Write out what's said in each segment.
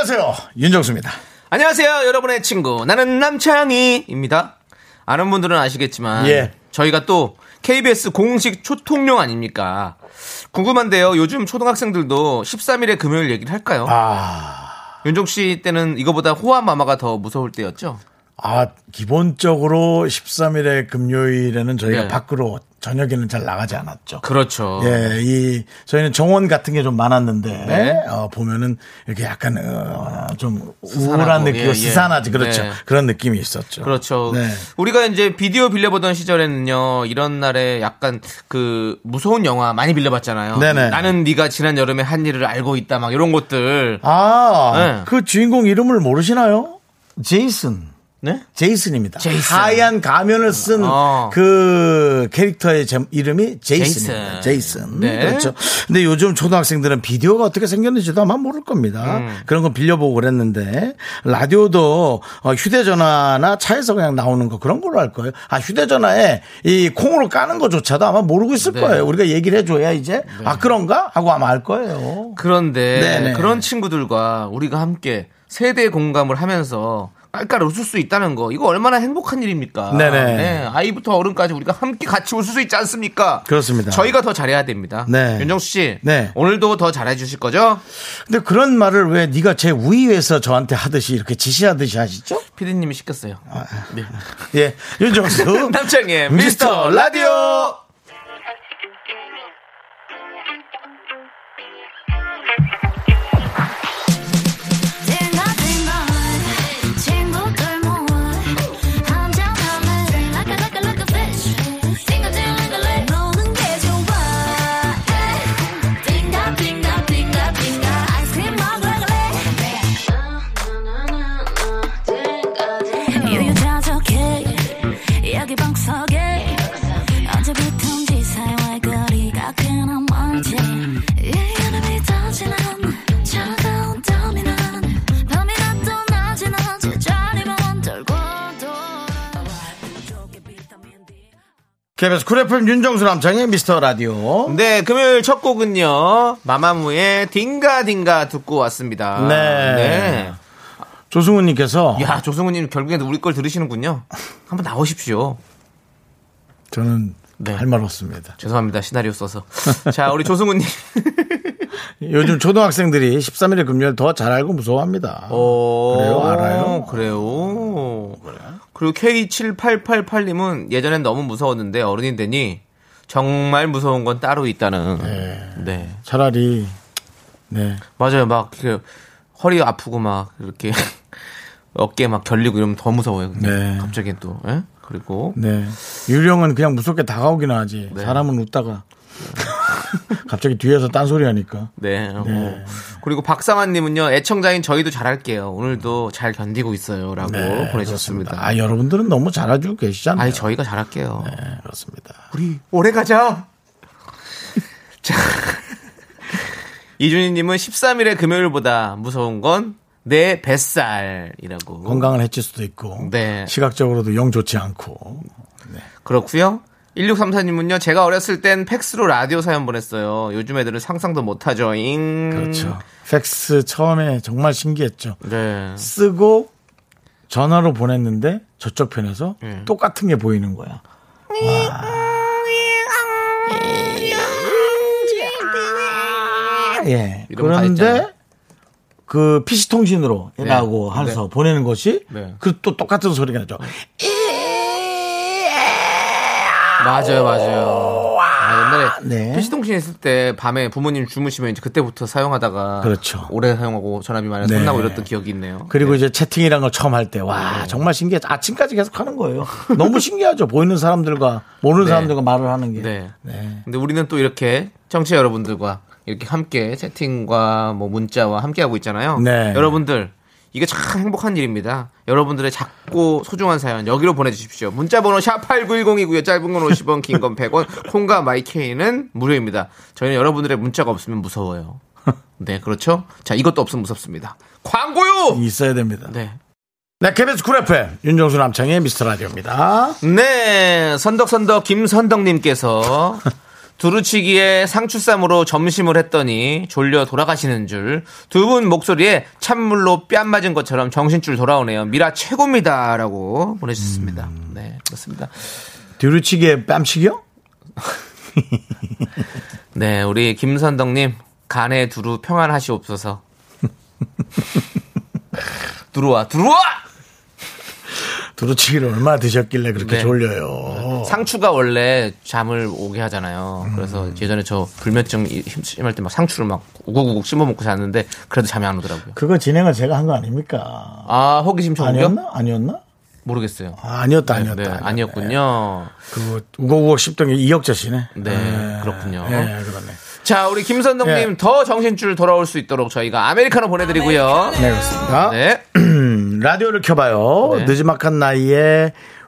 안녕하세요 윤정수입니다 안녕하세요, 여러분의 친구. 나는 남창희입니다. 아는 분들은 아시겠지만. 예. 저희가 또 KBS 공식 초통령 아닙니까? 궁금한데요. 요즘 초등학생들도 13일의 금요일 얘기를 할까요? 아, 윤종 씨 때는 이거보다 호화 마마가 더 무서울 때였죠? 아 기본적으로 13일의 금요일에는 저희가 네. 밖으로 저녁에는 잘 나가지 않았죠 그렇죠. 예, 이 저희는 정원 같은 게 좀 많았는데 네. 어, 보면은 이렇게 약간 어, 좀 스산하고, 우울한 느낌, 예, 예. 스산하지 그렇죠. 네. 그런 느낌이 있었죠. 그렇죠. 네. 우리가 이제 비디오 빌려보던 시절에는요, 이런 날에 약간 그 무서운 영화 많이 빌려봤잖아요. 네네. 나는 네가 지난 여름에 한 일을 알고 있다, 막 이런 것들. 아, 네. 그 주인공 이름을 모르시나요? 제이슨. 네? 제이슨입니다. 제이슨. 하얀 가면을 쓴 어. 그 캐릭터의 제- 이름이 제이슨입니다. 제이슨. 제이슨. 네. 그렇죠. 근데 요즘 초등학생들은 비디오가 어떻게 생겼는지도 아마 모를 겁니다. 음. 그런 거 빌려보고 그랬는데 라디오도 어, 휴대전화나 차에서 그냥 나오는 거 그런 걸로 할 거예요. 아 휴대전화에 이 콩으로 까는 거조차도 아마 모르고 있을 네. 거예요. 우리가 얘기를 해줘야 이제 아 그런가 하고 아마 알 거예요. 그런데 네네. 그런 친구들과 우리가 함께 세대 공감을 하면서 깔깔 웃을 수 있다는 거 이거 얼마나 행복한 일입니까? 네네. 네, 아이부터 어른까지 우리가 함께 같이 웃을 수 있지 않습니까? 그렇습니다. 저희가 더 잘해야 됩니다. 네. 윤정수 씨, 네. 오늘도 더 잘해 주실 거죠? 근데 그런 말을 왜 네가 제 우위에서 저한테 하듯이 이렇게 지시하듯이 하시죠? 피디님이 시켰어요. 네. 예, 윤정수 남창의 미스터 라디오. KBS 쿨 FM 윤정수 남창희의 미스터 라디오. 네, 금요일 첫 곡은요. 마마무의 딩가딩가 듣고 왔습니다. 네. 네. 조승우님께서 야, 조승우님 결국에는 우리 걸 들으시는군요. 한번 나오십시오. 저는 네. 할 말 없습니다. 죄송합니다. 시나리오 써서. 자, 우리 조승우님. 요즘 초등학생들이 13일의 금요일 더 잘 알고 무서워합니다. 오, 그래요? 알아요? 그래요. 그 리고 K7888님은 예전엔 너무 무서웠는데 어른이 되니 정말 무서운 건 따로 있다는. 네. 차라리 네. 맞아요. 막 그 허리 아프고 막 이렇게 어깨 막 결리고 이러면 더 무서워요. 네. 갑자기 또. 예? 그리고 네. 유령은 그냥 무섭게 다가오긴 하지. 네. 사람은 웃다가 갑자기 뒤에서 딴소리 하니까. 네. 어. 그리고 박상환님은요 애청자인 저희도 잘할게요. 오늘도 잘 견디고 있어요 라고 네, 보내셨습니다. 그렇습니다. 아, 여러분들은 너무 잘해주고 계시잖아요. 아니 저희가 잘할게요. 네, 그렇습니다. 우리 오래 가자. 자. 이준희님은 13일의 금요일보다 무서운 건 내 뱃살이라고. 건강을 해칠 수도 있고. 네. 시각적으로도 영 좋지 않고. 그렇고요. 1634님은요. 제가 어렸을 땐 팩스로 라디오 사연 보냈어요. 요즘 애들은 상상도 못하죠. 잉. 그렇죠. 팩스 처음에 정말 신기했죠. 네. 쓰고 전화로 보냈는데 저쪽 편에서 네. 똑같은 게 보이는 거야. 와. 예. 그런데. 그 PC 통신으로 네. 라고 해서 보내는 것이 네. 그또 똑같은 소리가 나죠. 맞아요, 맞아요. 아, 옛날에 네. PC통신 있을 때 밤에 부모님 주무시면 이제 그때부터 사용하다가 그렇죠. 오래 사용하고 전화비 많이 네. 혼나고 이랬던 기억이 있네요. 그리고 이제 채팅이란 걸 처음 할 때, 와, 정말 신기해. 아침까지 계속 하는 거예요. 너무 신기하죠. 보이는 사람들과, 모르는 네. 사람들과 말을 하는 게. 네. 네. 근데 우리는 또 이렇게 청취자 여러분들과 이렇게 함께 채팅과 뭐 문자와 함께 하고 있잖아요. 네. 여러분들 이게 참 행복한 일입니다. 여러분들의 작고 소중한 사연 여기로 보내주십시오. 문자번호 샵8910이고요. 짧은 건 50원, 긴 건 100원, 콩과 마이케이는 무료입니다. 저희는 여러분들의 문자가 없으면 무서워요. 네, 그렇죠? 자, 이것도 없으면 무섭습니다. 광고요! 있어야 됩니다. 네. 네, 케빈스 쿨앱의 윤정수 남창의 미스터 라디오입니다. 네, 선덕선덕 김선덕님께서 두루치기에 상추쌈으로 점심을 했더니 졸려 돌아가시는 줄 두 분 목소리에 찬물로 뺨 맞은 것처럼 정신줄 돌아오네요. 미라 최고입니다라고 보내주셨습니다. 음. 네 그렇습니다. 두루치기에 뺨치기요? 네 우리 김선덕님 간에 두루 평안하시옵소서. 들어와 들어와. 두루치기를 얼마나 드셨길래 그렇게 네. 졸려요. 상추가 원래 잠을 오게 하잖아요. 그래서 음. 예전에 저 불면증 심할 때 막 상추를 막 우걱우걱 씹어 먹고 잤는데 그래도 잠이 안 오더라고요. 그거 진행을 제가 한 거 아닙니까? 아 호기심 충격? 아니었나? 아니었나? 모르겠어요. 아, 니었다 아니었다. 네, 네, 아니었군요. 네. 그 우거우거 씹던 게 이혁자 씨네. 네, 네. 그렇군요. 네, 그렇네. 자, 우리 김선동님 네. 더 정신줄 돌아올 수 있도록 저희가 아메리카노 보내드리고요. 네, 그렇습니다. 네. 라디오를 켜봐요. 네. 늦지막한 나이에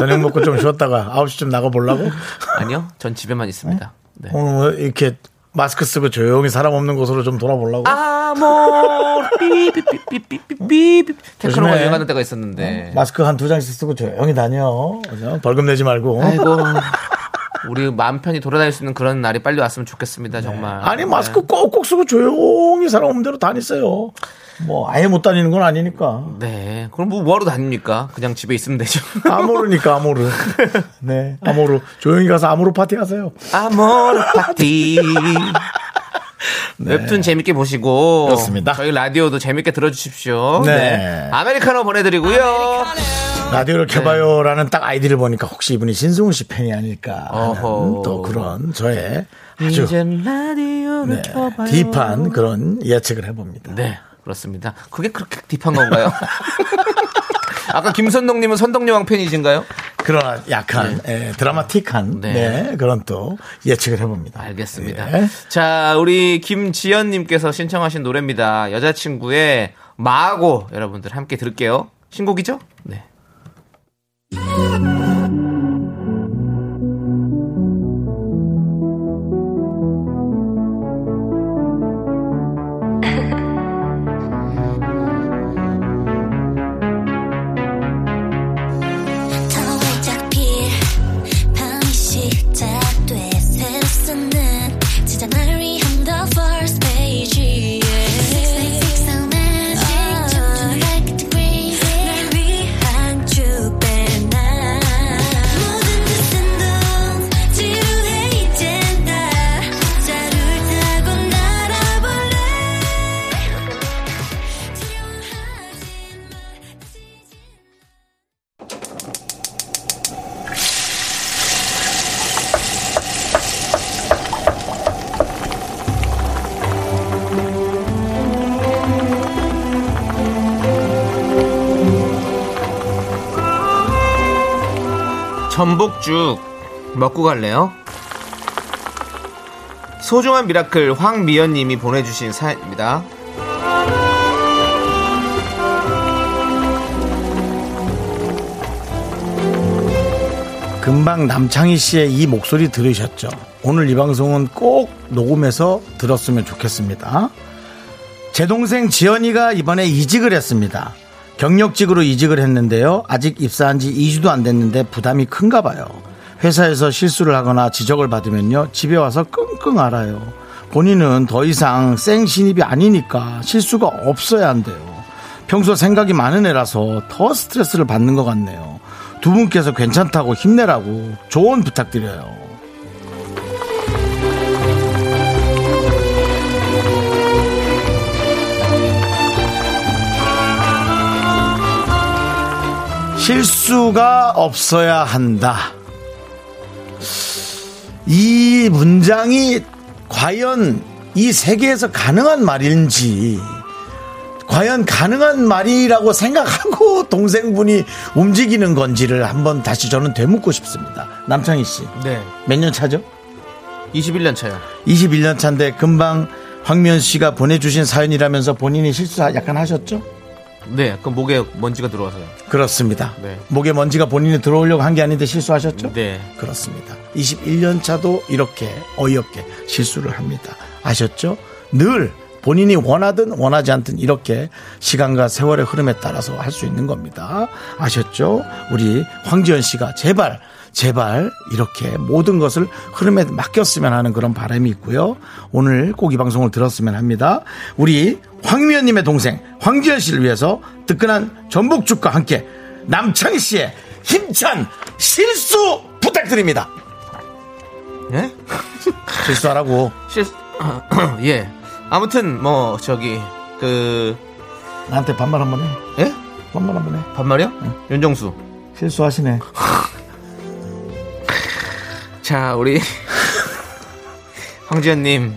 저녁 먹고 좀 쉬었다가 9시쯤 나가보려고? 아니요, 전 집에만 있습니다. 네. 오늘 뭐 이렇게 마스크 쓰고 조용히 사람 없는 곳으로 좀 돌아보려고? 아모 삐삐삐삐삐삐삐 테크노가 조심해. 유행하는 때가 있었는데. 마스크 한 두 장씩 쓰고 조용히 다녀. 그죠? 벌금 내지 말고. 아이고. 우리 마음 편히 돌아다닐 수 있는 그런 날이 빨리 왔으면 좋겠습니다, 정말. 네. 아니 마스크 꼭꼭 쓰고 조용히 사람 없는 대로 다니세요. 뭐 아예 못 다니는 건 아니니까. 네. 그럼 뭐 뭐하러 다닙니까? 그냥 집에 있으면 되죠. 아모르니까 아모르. 네, 아모르. 조용히 가서 아모르 파티 하세요. 아모르 파티. 웹툰 재밌게 보시고 네. 그렇습니다. 저희 라디오도 재밌게 들어주십시오. 네. 아메리카노 보내드리고요. 라디오를 켜봐요라는 딱 아이디를 보니까 혹시 이분이 신승훈 씨 팬이 아닐까 하는 어허. 또 그런 저의 아주 이젠 라디오를 네, 켜봐요. deep한 그런 예측을 해봅니다. 네, 그렇습니다. 그게 그렇게 deep한 건가요? 아까 김선동님은 선동여왕 팬이신가요? 그러나 약한 예, 드라마틱한 네. 네, 그런 또 예측을 해봅니다. 알겠습니다. 예. 자, 우리 김지연님께서 신청하신 노래입니다. 여자친구의 마고 여러분들 함께 들을게요. 신곡이죠? 네. Oh. 먹고 갈래요? 소중한 미라클 황미연 님이 보내주신 사연입니다. 금방 남창희 씨의 이 목소리 들으셨죠? 오늘 이 방송은 꼭 녹음해서 들었으면 좋겠습니다. 제 동생 지연이가 이번에 이직을 했습니다. 경력직으로 이직을 했는데요. 아직 입사한 지 2주도 안 됐는데 부담이 큰가 봐요. 회사에서 실수를 하거나 지적을 받으면요. 집에 와서 끙끙 앓아요. 본인은 더 이상 생 신입이 아니니까 실수가 없어야 한대요. 평소 생각이 많은 애라서 더 스트레스를 받는 것 같네요. 두 분께서 괜찮다고 힘내라고 조언 부탁드려요. 실수가 없어야 한다. 이 문장이 과연 이 세계에서 가능한 말인지, 과연 가능한 말이라고 생각하고 동생분이 움직이는 건지를 한번 다시 저는 되묻고 싶습니다. 남창희 씨. 네. 몇 년 차죠? 21년 차요. 21년 차인데 금방 황미연 씨가 보내주신 사연이라면서 본인이 실수 약간 하셨죠? 네. 그 목에 먼지가 들어와서요. 그렇습니다. 네. 목에 먼지가 본인이 들어오려고 한 게 아닌데 실수하셨죠? 네. 그렇습니다. 21년 차도 이렇게 어이없게 실수를 합니다. 아셨죠? 늘 본인이 원하든 원하지 않든 이렇게 시간과 세월의 흐름에 따라서 할 수 있는 겁니다. 아셨죠? 우리 황지연 씨가 제발 제발 이렇게 모든 것을 흐름에 맡겼으면 하는 그런 바람이 있고요. 오늘 꼭 이 방송을 들었으면 합니다. 우리 황미연님의 동생 황지연 씨를 위해서 뜨끈한 전복죽과 함께 남창희 씨의 힘찬 실수 부탁드립니다. 예? 실수하라고. 실 예. 아무튼 뭐 저기 그 나한테 반말 한 번 해. 예? 반말 한 번 해. 반말이요? 윤정수. 실수하시네. 자, 우리 황지연님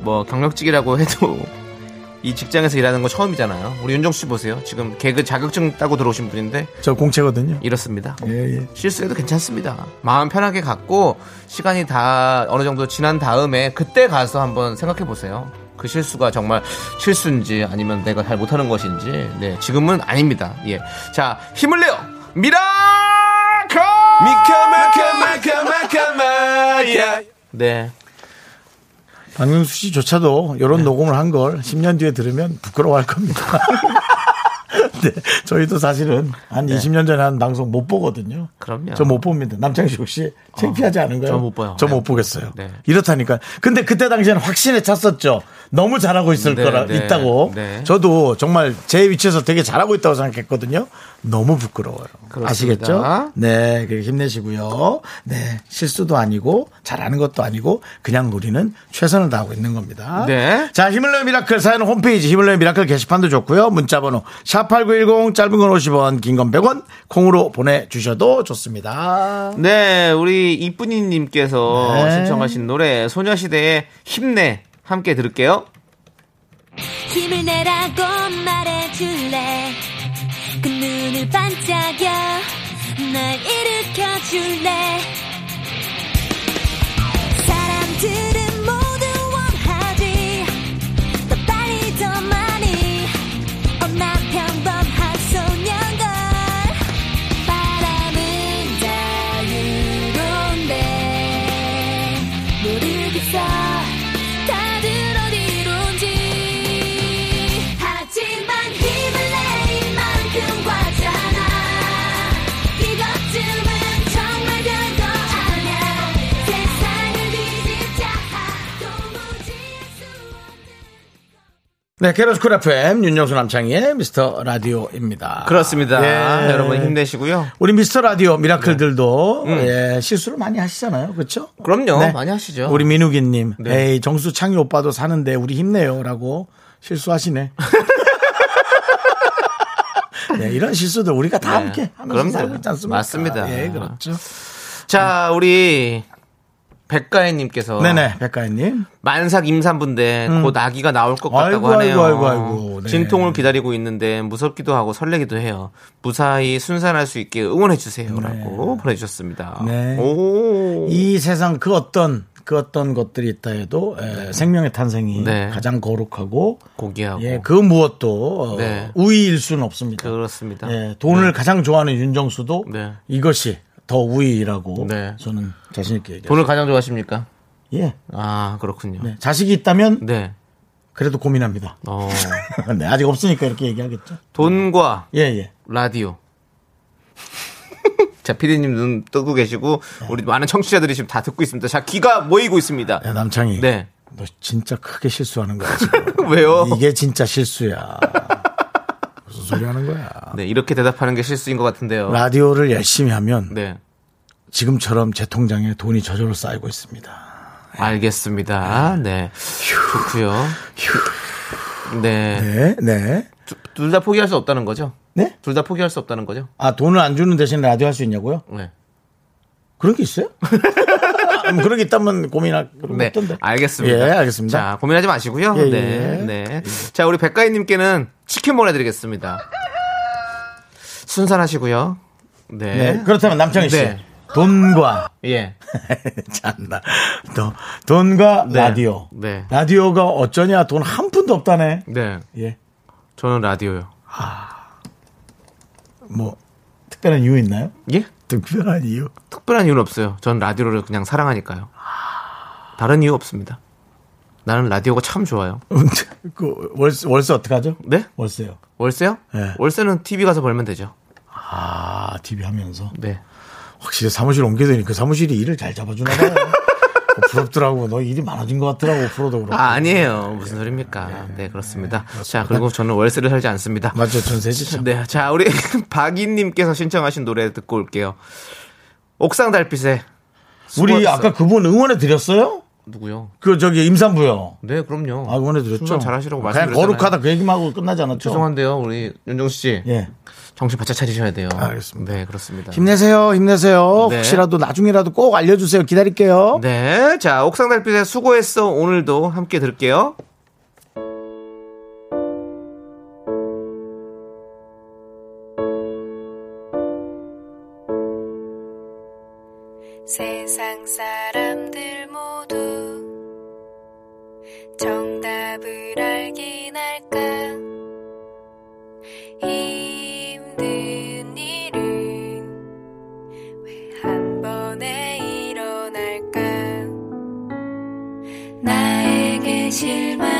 뭐 경력직이라고 해도 이 직장에서 일하는 거 처음이잖아요. 우리 윤정수 씨 보세요. 지금 개그 자격증 따고 들어오신 분인데 저 공채거든요. 이렇습니다. 예, 예. 실수해도 괜찮습니다. 마음 편하게 갖고 시간이 다 어느 정도 지난 다음에 그때 가서 한번 생각해 보세요. 그 실수가 정말 실수인지 아니면 내가 잘 못하는 것인지. 네, 지금은 아닙니다. 예. 자, 힘을 내요! 미라클! 미카마카마카마카마야 네. 박명수 씨조차도 이런 녹음을 한 걸 10년 뒤에 들으면 부끄러워할 겁니다. 네, 저희도 사실은 한 20년 전에 한 방송 못 보거든요. 그럼요. 저 못 봅니다. 남창희 씨 혹시 창피하지 않은가요? 저 못 봐요. 저못 네. 보겠어요. 네. 이렇다니까. 근데 그때 당시에는 확신에 찼었죠. 너무 잘하고 있을 네, 거라 네, 있다고. 네. 저도 정말 제 위치에서 되게 잘하고 있다고 생각했거든요. 너무 부끄러워요. 그렇습니다. 아시겠죠? 네, 그렇게 힘내시고요. 네, 실수도 아니고 잘하는 것도 아니고 그냥 우리는 최선을 다하고 있는 겁니다. 네. 자, 내요 미라클 사연 홈페이지 내요 미라클 게시판도 좋고요. 문자번호 샵8910 짧은 건 50원, 긴 건 100원 콩으로 보내주셔도 좋습니다. 네, 우리 이쁜이님께서 네. 신청하신 노래 소녀시대의 힘내 함께 들을게요. 힘을 내라고 말해줄래 그 눈을 반짝여 날 일으켜줄래 사람들은 네, KBS 쿨 FM 윤정수 남창희의 미스터 라디오입니다. 그렇습니다. 예. 여러분 힘내시고요. 우리 미스터 라디오 미라클들도 예, 실수를 많이 하시잖아요. 그렇죠? 그럼요. 많이 하시죠. 우리 민욱이 님, 네. 에이 정수 창희 오빠도 사는데 우리 힘내요라고 실수하시네. 네, 이런 실수들 우리가 다 네. 함께 하면서 그럼요. 살고 있지 않습니까? 맞습니다. 예, 그렇죠. 자, 우리 백가혜님께서 네네, 백가희님. 만삭 임산부인데 곧 아기가 나올 것 같다고 음. 아이고, 하네요. 아이고, 아이고, 아이고. 네. 진통을 기다리고 있는데 무섭기도 하고 설레기도 해요. 무사히 순산할 수 있게 응원해 주세요라고 보내주셨습니다. 네. 오. 이 세상 그 어떤 그 어떤 것들이 있다 해도 에, 생명의 탄생이 네. 가장 거룩하고 고귀하고 예, 그 무엇도 어, 네. 우위일 수는 없습니다. 그렇습니다. 예, 돈을 가장 좋아하는 윤정수도 네. 이것이 더 우위라고 네. 저는 자신 있게 얘기합니다. 돈을 가장 좋아하십니까? 예, 아 그렇군요. 네. 자식이 있다면 네. 그래도 고민합니다. 어, 네, 아직 없으니까 이렇게 얘기하겠죠. 돈과 예, 예. 라디오. 자, 피디님 눈 뜨고 계시고, 우리 많은 청취자들이 지금 다 듣고 있습니다. 자, 귀가 모이고 있습니다. 야, 남창희. 네. 너 진짜 크게 실수하는 거야. 왜요? 이게 진짜 실수야. 무슨 소리 하는 거야. 네, 이렇게 대답하는 게 실수인 것 같은데요. 라디오를 열심히 하면 네. 지금처럼 제 통장에 돈이 저절로 쌓이고 있습니다. 알겠습니다. 네. 좋고요 네. 네, 네. 둘 다 포기할 수 없다는 거죠? 네? 둘 다 포기할 수 없다는 거죠? 아, 돈을 안 주는 대신 라디오 할 수 있냐고요? 네. 그런 게 있어요? 아, 뭐 그런 게 있다면 고민할 그런 거 네, 없던데. 알겠습니다. 예, 알겠습니다. 자, 고민하지 마시고요. 예, 네, 예. 네. 자, 우리 백가희 님께는 치킨 보내 드리겠습니다. 순산하시고요. 네. 네. 그렇다면 남창희 씨. 네. 돈과 예. 참나. 또 돈과 네. 라디오. 네. 라디오가 어쩌냐 돈 한 푼도 없다네. 네. 예. 저는 라디오요. 뭐 특별한 이유 있나요? 예? 특별한 이유. 특별한 이유는 없어요. 전 라디오를 그냥 사랑하니까요. 다른 이유 없습니다. 나는 라디오가 참 좋아요. 그 월세 월세 어떻게 하죠? 네? 월세요. 월세요? 네. 월세는 TV 가서 벌면 되죠. 아, TV 하면서 네. 확실히 사무실 옮게 되니 그 사무실이 일을 잘 잡아주나 봐요. 어, 부럽더라고. 너 일이 많아진 것 같더라고. 프로도 그렇고. 아, 아니에요. 무슨 소리입니까? 네, 그렇습니다. 자, 그리고 저는 월세를 살지 않습니다. 맞죠. 전세지죠. 네, 자, 우리 박인님께서 신청하신 노래 듣고 올게요. 옥상 달빛에. 우리 수고했어. 아까 그분 응원해 드렸어요? 누구요? 그 저기 임산부요. 네, 그럼요. 아, 응원해 드렸죠. 잘하시라고 그냥 말씀드렸잖아요. 거룩하다 그 얘기만 하고 끝나지 않았죠? 죄송한데요, 우리 윤정수 씨. 예. 정신 바짝 차리셔야 돼요. 알겠습니다. 네, 그렇습니다. 힘내세요, 힘내세요. 네. 혹시라도 나중이라도 꼭 알려주세요. 기다릴게요. 네, 자, 옥상 달빛에 수고했어. 오늘도 함께 들을게요. 세상 사람 실망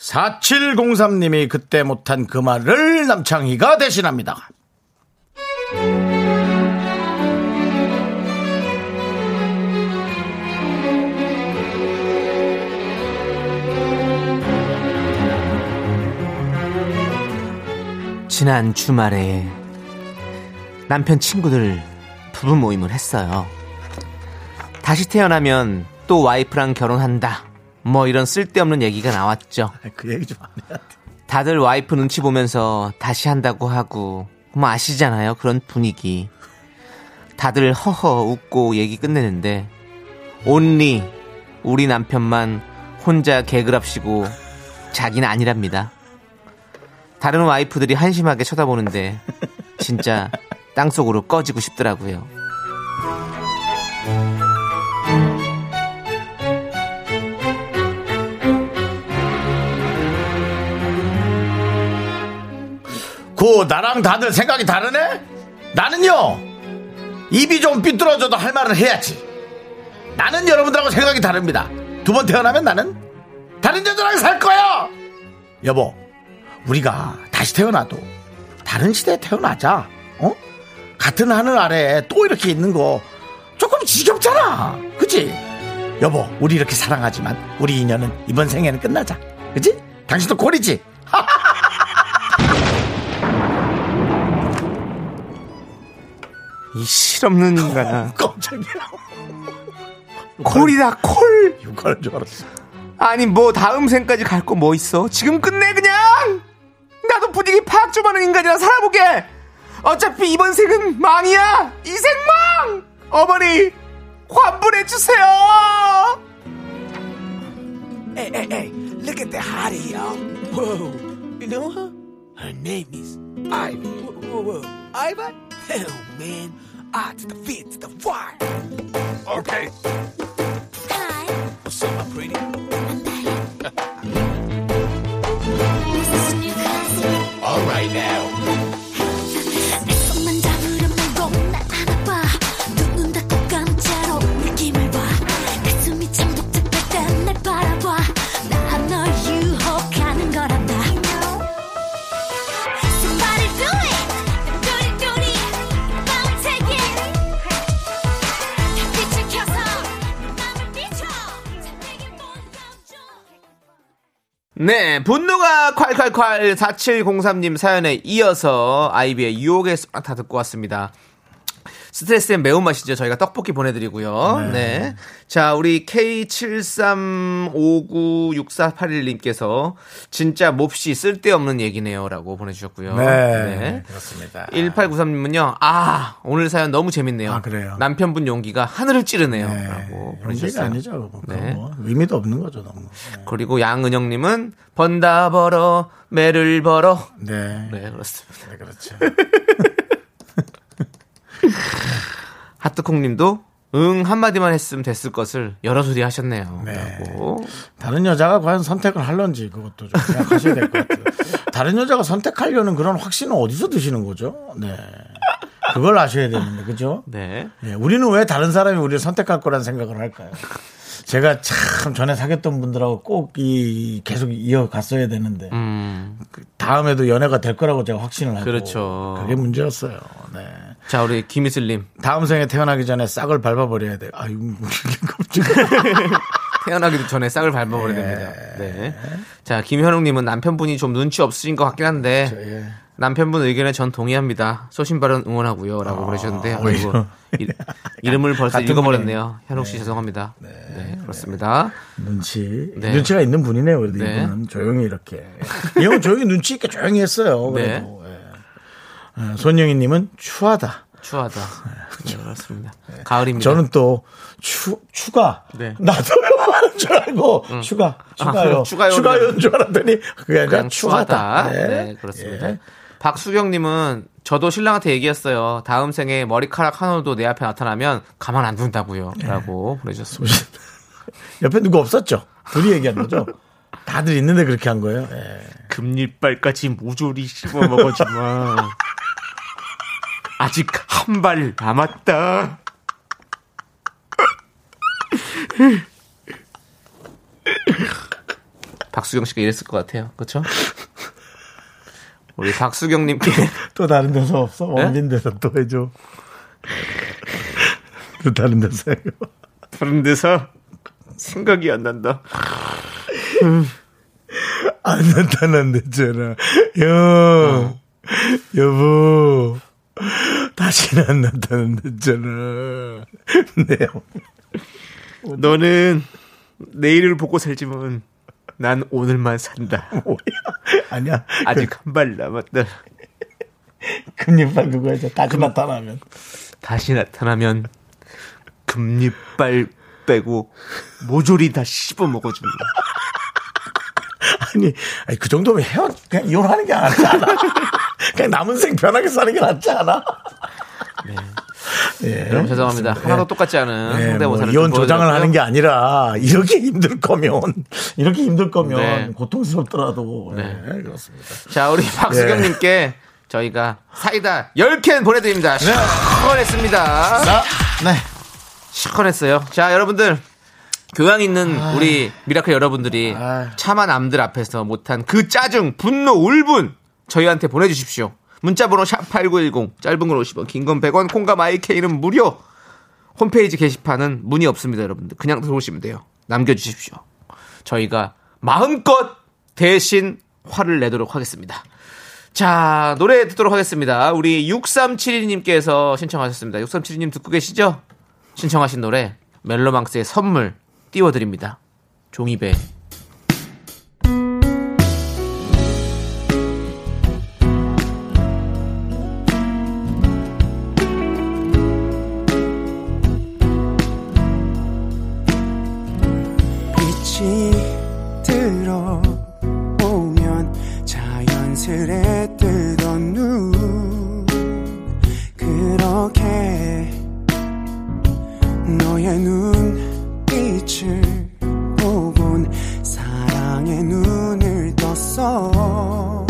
4703님이 그때 못한 그 말을 남창희가 대신합니다. 지난 주말에 남편 친구들 부부 모임을 했어요. 다시 태어나면 또 와이프랑 결혼한다. 뭐 이런 쓸데없는 얘기가 나왔죠. 그 얘기 좀 안 해야 돼. 다들 와이프 눈치 보면서 다시 한다고 하고 뭐 아시잖아요. 그런 분위기. 다들 허허 웃고 얘기 끝내는데 온리 우리 남편만 혼자 개그랍시고 자기는 아니랍니다. 다른 와이프들이 한심하게 쳐다보는데 진짜 땅속으로 꺼지고 싶더라고요. 그 나랑 다들 생각이 다르네? 나는요 입이 좀 삐뚤어져도 할 말은 해야지 나는 여러분들하고 생각이 다릅니다 두 번 태어나면 나는 다른 여자랑 살 거야 여보 우리가 다시 태어나도 다른 시대에 태어나자 어? 같은 하늘 아래 또 이렇게 있는 거 조금 지겹잖아 그치? 여보 우리 이렇게 사랑하지만 우리 인연은 이번 생에는 끝나자 그치? 당신도 콜이지? 이 실없는 인간아. 깜짝이야 콜이다 콜. 욕하는 줄 알았어 아니 뭐 다음 생까지 갈 거 뭐 있어? 지금 끝내 그냥. 나도 분위기 파악 좀 하는 인간이라 살아보게. 어차피 이번 생은 망이야. 이 생망. 어머니 환불해 주세요. Hey, hey, hey, look at the hottie, y'all. Whoa. You know her? Her name is Ivy. Whoa, whoa, whoa. Ivy? Hell, man. odds, the fits, the why. Okay. 네, 분노가 콸콸콸 4703님 사연에 이어서 아이비의 유혹의 소나타 듣고 왔습니다. 스트레스의 매운맛이죠. 저희가 떡볶이 보내드리고요. 네. 자, 우리 K73596481님께서 진짜 몹시 쓸데없는 얘기네요. 라고 보내주셨고요. 네, 그렇습니다. 1893님은요, 아, 오늘 사연 너무 재밌네요. 아, 그래요? 남편분 용기가 하늘을 찌르네요. 네, 라고 보내주셨어요. 아니죠. 뭐, 네. 뭐 의미도 없는 거죠, 너무. 그리고 양은영님은 번다 벌어, 매를 벌어. 네, 네, 네, 그렇습니다. 그렇죠. 하트콩님도 응 한마디만 했으면 됐을 것을 여러 소리 하셨네요. 네. 라고. 다른 여자가 과연 선택을 할런지 그것도 좀 생각하셔야 될 것 같아요. 다른 여자가 선택하려는 그런 확신은 어디서 드시는 거죠? 네. 그걸 아셔야 되는데, 그죠? 네. 네, 우리는 왜 다른 사람이 우리를 선택할 거란 생각을 할까요? 제가 참 전에 사귀었던 분들하고 꼭 이 계속 이어갔어야 되는데 음. 그 다음에도 연애가 될 거라고 제가 확신을 하고 그렇죠. 그게 문제였어요. 네. 자, 우리 김희슬님. 다음 생에 태어나기 전에 싹을 밟아버려야 돼요. 아유, 갑자기. 태어나기도 전에 싹을 밟아버려야 됩니다. 네. 자, 김현웅님은 남편분이 좀 눈치 없으신 것 같긴 한데, 예. 남편분 의견에 전 동의합니다. 소신발언 응원하고요. 라고 보내주셨는데, 아이고, 이, 이름을 벌써 읽어버렸네요. 현욱 씨 죄송합니다. 네, 그렇습니다. 눈치 네. 눈치가 있는 분이네요. 그래도 네. 이분은 조용히 이렇게 이 형은 조용히 눈치 있게 조용히 했어요. 네. 그래도 예. 어, 손영희님은 추하다. 추하다. 네, 그렇습니다. 가을입니다. 저는 또 추, 추가. 네. 나도요 하는 줄 알고 추가. 추가요. 아, 추가요. 추가요인 줄 알았더니 그게 아니라 추하다. 추하다. 네, 그렇습니다. 예. 박수경님은 저도 신랑한테 얘기했어요. 다음 생에 머리카락 한 올도 내 앞에 나타나면 가만 안 둔다고요. 라고 보내주셨습니다. 옆에 누구 없었죠? 둘이 얘기한 거죠? 다들 있는데 그렇게 한 거예요. 예. 금리빨까지 모조리 씹어 먹어주마. 아직 한 발 남았다. 박수경 씨가 이랬을 것 같아요. 그렇죠? 우리 박수경 님께 또 다른 데서 없어? 네? 원빈 데서 또 해줘. 또 다른 데서 해요. 다른 데서 생각이 안 난다. 안 나타난댔잖아. 형, 여보, 다시는 안 나타난댔잖아. 네. 너는 내일을 보고 살지만 난 오늘만 산다. 뭐야. 아니야. 아직 한 발 남았다. 금리빨 그거 해줘. 다시 나타나면. 다시 나타나면 금리빨 빼고 모조리 다 씹어 먹어준다. 아니, 아니, 그 정도면 헤어, 그냥 이혼하는 게 낫지 않아? 그냥 남은 생 편하게 사는 게 낫지 않아? 예. 여러분 죄송합니다. 하나도 똑같지 않은 네, 뭐 성대모사를 이혼 좀 조장을. 하는 게 아니라 이렇게 힘들 거면 이렇게 힘들 거면 네. 고통스럽더라도 네. 네, 그렇습니다. 자, 우리 박수경님께 저희가 사이다 10캔 보내드립니다. 시원했습니다. 자, 네. 시원했어요. 자, 여러분들. 교양 있는 우리 미라클 여러분들이 아. 참한 남들 앞에서 못한 그 짜증, 분노, 울분 저희한테 보내주십시오. 문자번호 샵8910 짧은 건 50원, 긴 건 100원, 콩과 마이케이는 무료. 홈페이지 게시판은 문의 없습니다, 여러분들. 그냥 들어오시면 돼요. 남겨주십시오. 저희가 마음껏 대신 화를 내도록 하겠습니다. 자, 노래 듣도록 하겠습니다. 우리 6372님께서 신청하셨습니다. 6372님 듣고 계시죠? 신청하신 노래 멜로망스의 선물 띄워드립니다. 종이배. 너의 눈빛을 보곤 사랑의 눈을 떴어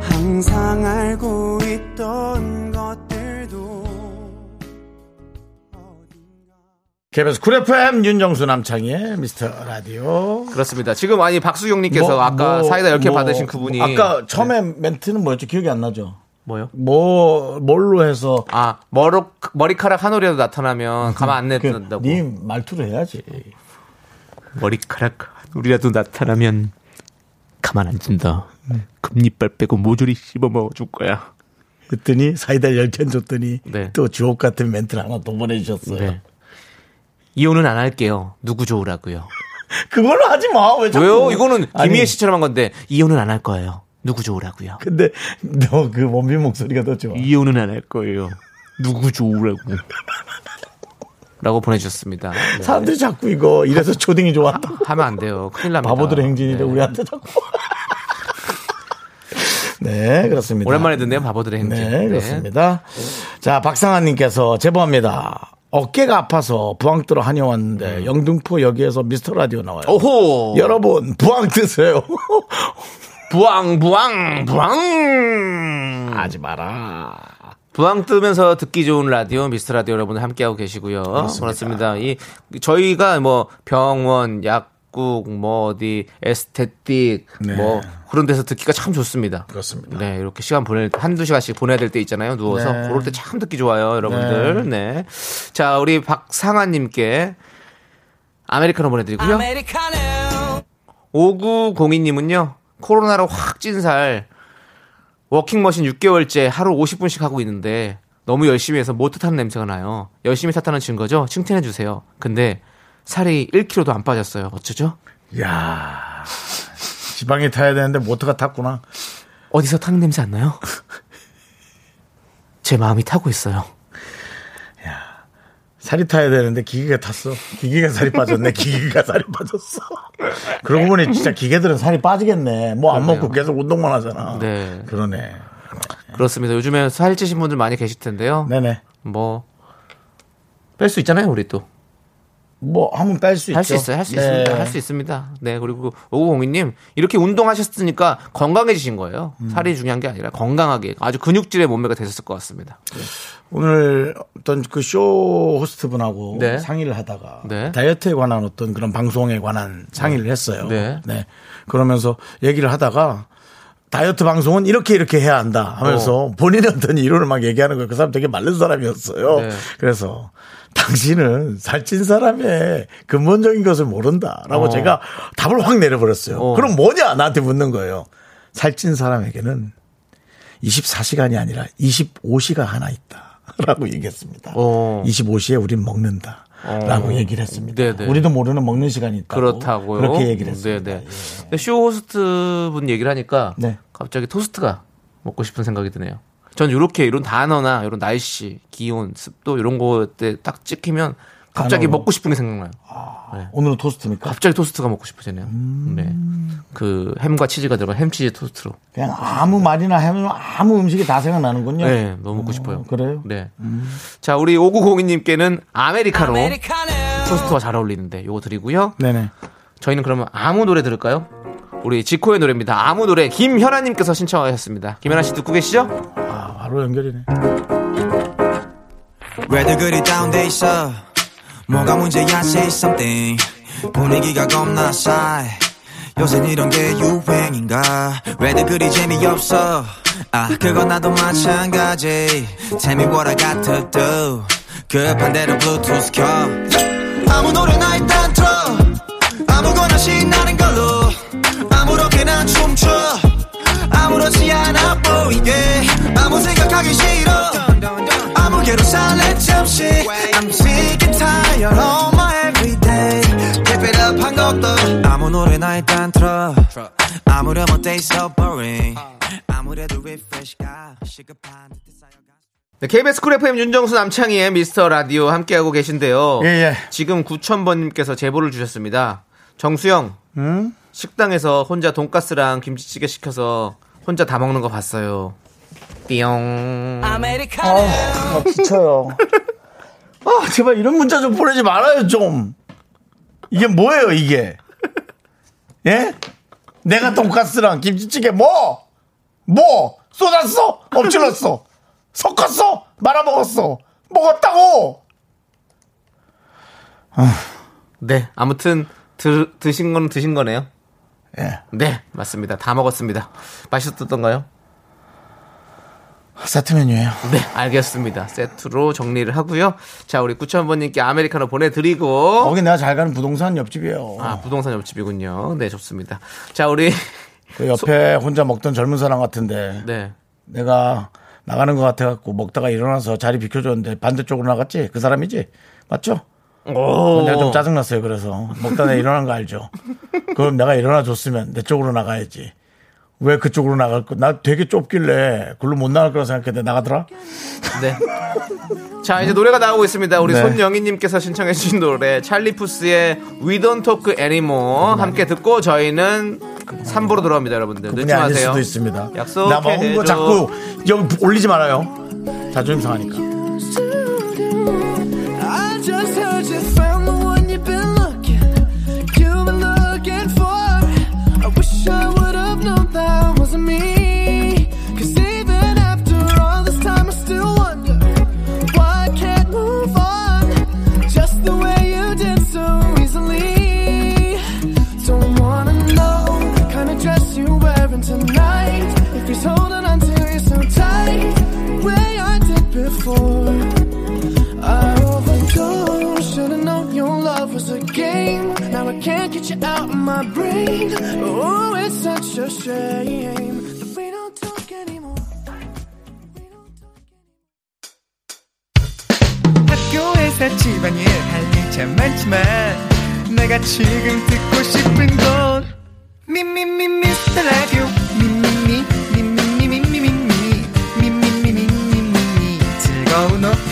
항상 알고 있던 것들도 KBS 쿨 FM 윤정수 남창희의 미스터 라디오. 그렇습니다. 지금 아니 박수경님께서 뭐, 아까 뭐, 사이다 10개 뭐, 받으신 그분이 아까 처음에 멘트는 뭐였죠? 기억이 안 나죠? 뭐요? 뭐, 뭘로 해서. 아 머리, 머리카락 한 올이라도 나타나면 가만 안 그, 내둔다고 네 말투로 해야지. 머리카락 한 올이라도 나타나면 가만 안 둔다. 금리빨 빼고 모조리 씹어 먹어줄 거야. 그랬더니 사이다 10캔 줬더니 네. 또 주옥 같은 멘트를 하나 또 보내주셨어요. 네. 이혼은 안 할게요. 누구 좋으라고요. 그걸로 하지 마. 왜 자꾸. 왜요? 이거는 김희애 씨처럼 한 건데 이혼은 안 할 거예요. 누구 좋으라고요. 근데 너 그 원빈 목소리가 더 좋아. 이혼은 안 할 거예요. 누구 좋으라고. 라고 보내주셨습니다. 네. 사람들이 자꾸 이거 이래서 초딩이 좋았다. 하면 안 돼요. 큰일 납니다. 바보들의 행진이래 네. 우리한테 자꾸. 네, 그렇습니다. 오랜만에 듣네요. 바보들의 행진. 네, 그렇습니다. 자, 박상환님께서 제보합니다. 어깨가 아파서 부항 뜨러 한의원왔는데 영등포 여기에서 미스터 라디오 나와요. 음. 오호. 여러분 부항 뜨세요. 부항, 부항, 부항. 하지 마라. 부항 뜨면서 듣기 좋은 라디오 미스터 라디오 여러분 함께하고 계시고요. 그렇습니다. 이 저희가 뭐 병원, 약국, 뭐 어디 에스테틱 네. 뭐 그런 데서 듣기가 참 좋습니다. 그렇습니다. 네, 이렇게 시간 보낼 한두 시간씩 보내야 될 때 있잖아요. 누워서 네. 그럴 때 참 듣기 좋아요, 여러분들. 네. 자, 우리 박상환 님께 아메리카노 보내 드리고요. 5902 님은요, 코로나로 확 찐 살, 워킹머신 6개월째 하루 50분씩 하고 있는데, 너무 열심히 해서 못 탔다는 냄새가 나요. 열심히 탔다는 증거죠? 칭찬해 주세요. 근데, 살이 1kg도 안 빠졌어요. 어쩌죠? 야 지방에 타야 되는데 모터가 탔구나. 어디서 타는 냄새 안 나요? 제 마음이 타고 있어요. 살이 타야 되는데 기계가 탔어. 기계가 살이 빠졌네. 기계가 살이 빠졌어. 그러고 보니 진짜 기계들은 살이 빠지겠네. 뭐 안. 먹고 계속 운동만 하잖아. 네. 그러네. 그렇습니다. 요즘에 살찌신 분들 많이 계실 텐데요. 네네. 뭐, 뺄 수 있잖아요, 우리 또. 뭐 하면 뺄 수 있죠. 할 수 있어요. 할수 네. 있습니다. 할 수 있습니다. 네. 그리고 오구공이님 이렇게 운동하셨으니까 건강해지신 거예요. 음. 살이 중요한 게 아니라 건강하게 아주 근육질의 몸매가 되셨을 것 같습니다. 오늘 어떤 그 쇼 호스트 분하고 네. 상의를 하다가 네. 다이어트에 관한 어떤 그런 방송에 관한 상의를 했어요. 네. 그러면서 얘기를 하다가 다이어트 방송은 이렇게 이렇게 해야 한다 하면서 본인의 어떤 이론을 막 얘기하는 거예요. 그 사람 되게 마른 사람이었어요. 네. 그래서 당신은 살찐 사람의 근본적인 것을 모른다라고 어. 제가 답을 확 내려버렸어요. 어. 그럼 뭐냐 나한테 묻는 거예요. 살찐 사람에게는 24시간이 아니라 25시가 하나 있다. 라고 얘기했습니다. 어. 25시에 우린 먹는다. 라고 어. 얘기를 했습니다. 네네. 우리도 모르는 먹는 시간이 있다고. 그렇다고요. 그렇게 얘기를 했습니다. 네네. 근데 쇼 호스트 분 얘기를 하니까 네. 갑자기 토스트가 먹고 싶은 생각이 드네요. 전 이렇게 이런 단어나 이런 날씨, 기온, 습도 이런 게 딱 찍히면 갑자기? 먹고 싶은 게 생각나요. 오늘은 토스트입니까? 갑자기 토스트가 먹고 싶어지네요. 음. 네. 그 햄과 치즈가 들어간 햄치즈 토스트로. 그냥 아무 말이나 하면 아무 음식이 다 생각나는군요. 네, 너무 먹고 싶어요. 그래요? 네. 자, 우리 5902님께는 아메리카노 토스트와 잘 어울리는데 요거 드리고요. 네네. 저희는 그러면 아무 노래 들을까요? 우리 지코의 노래입니다. 아무 노래 김현아님께서 신청하셨습니다. 김현아 씨 듣고 계시죠? 아, 바로 연결이네. 왜들 그리 다운돼 있어 뭐가 문제야 say something. 분위기가 겁나 싸해. 요새 이런 게 유행인가? 왜들 그리 재미없어? 아 그건 나도 마찬가지. Tell me what I got to do 급한 대로 블루투스 켜. 아무 노래나 일단 틀어. 아무거나 신나는 걸로. 아무렇게나 춤춰. 아무렇지 않아 보이게. 아무 생각하기 싫어 살래 잠시 I'm sick and tired of my everyday Keep it up 한 곡도 아무 노래나 일단 틀어 아무렴 어때 so boring 아무래도 refresh가 시급한 듯 쌓여가 네, KBS 쿨 FM 윤정수 남창희의 미스터 라디오 함께하고 계신데요. 예, 예. 지금 9000번님께서 제보를 주셨습니다. 정수 형, 식당에서 혼자 돈가스랑 김치찌개 시켜서 혼자 다 먹는 거 봤어요. 띠용. 아, 지쳐요. 아, 제발 이런 문자 좀 보내지 말아요, 좀. 이게 뭐예요, 이게? 예? 내가 돈가스랑 김치찌개 뭐? 뭐? 쏟았어? 엎질렀어? 섞었어? 말아먹었어? 먹었다고? 네, 아무튼 드, 드신 건 드신 거네요. 예. 네, 맞습니다. 다 먹었습니다. 맛있었던가요? 세트 메뉴예요 네, 알겠습니다. 세트로 정리를 하고요. 자, 우리 9000번님께 아메리카노 보내드리고. 거기 내가 잘 가는 부동산 옆집이에요. 아, 부동산 옆집이군요. 네, 좋습니다. 자, 우리 그 옆에 혼자 먹던 젊은 사람 같은데 네. 내가 나가는 것 같아갖고 먹다가 일어나서 자리 비켜줬는데 반대쪽으로 나갔지? 그 사람이지? 맞죠? 오. 내가 좀 짜증났어요. 그래서 먹다가 일어난 거 알죠? 그럼 내가 일어나 줬으면 내 쪽으로 나가야지. 왜 그쪽으로 나갈 거? 나 되게 좁길래 글로 못 나갈 거라 생각했는데 나가더라? 네. 자, 이제 노래가 나오고 있습니다. 우리 네. 손영희님께서 신청해주신 노래, 찰리푸스의 We Don't Talk Anymore. 함께 듣고 저희는 3부로 돌아옵니다, 여러분들. 늦지 아닐 마세요. 수도 있습니다. 약속해 나 먹은 거 해줘. 자꾸 여기 올리지 말아요. 자존심 상하니까. I can't get you out of my brain. Oh, it's such a shame 집안일 할일참 많지만 내가 지금 듣고 싶은 건 미미미 미스터 라디오 미미미 미미미 미미미 미미미 미미미 즐거운 오후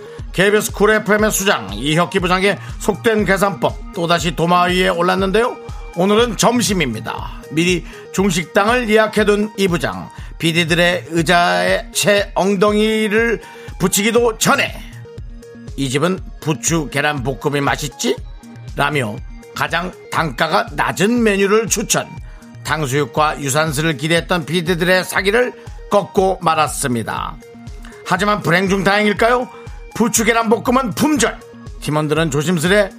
KBS 쿨 FM의 수장 이혁기 부장의 속된 계산법 또다시 도마 위에 올랐는데요. 오늘은 점심입니다. 미리 중식당을 예약해둔 이 부장 피디들의 의자에 채 엉덩이를 붙이기도 전에 이 집은 부추 계란 볶음이 맛있지? 라며 가장 단가가 낮은 메뉴를 추천. 탕수육과 유산슬을 기대했던 피디들의 사기를 꺾고 말았습니다. 하지만 불행 중 다행일까요? 부추 계란 볶음은 품절. 팀원들은 조심스레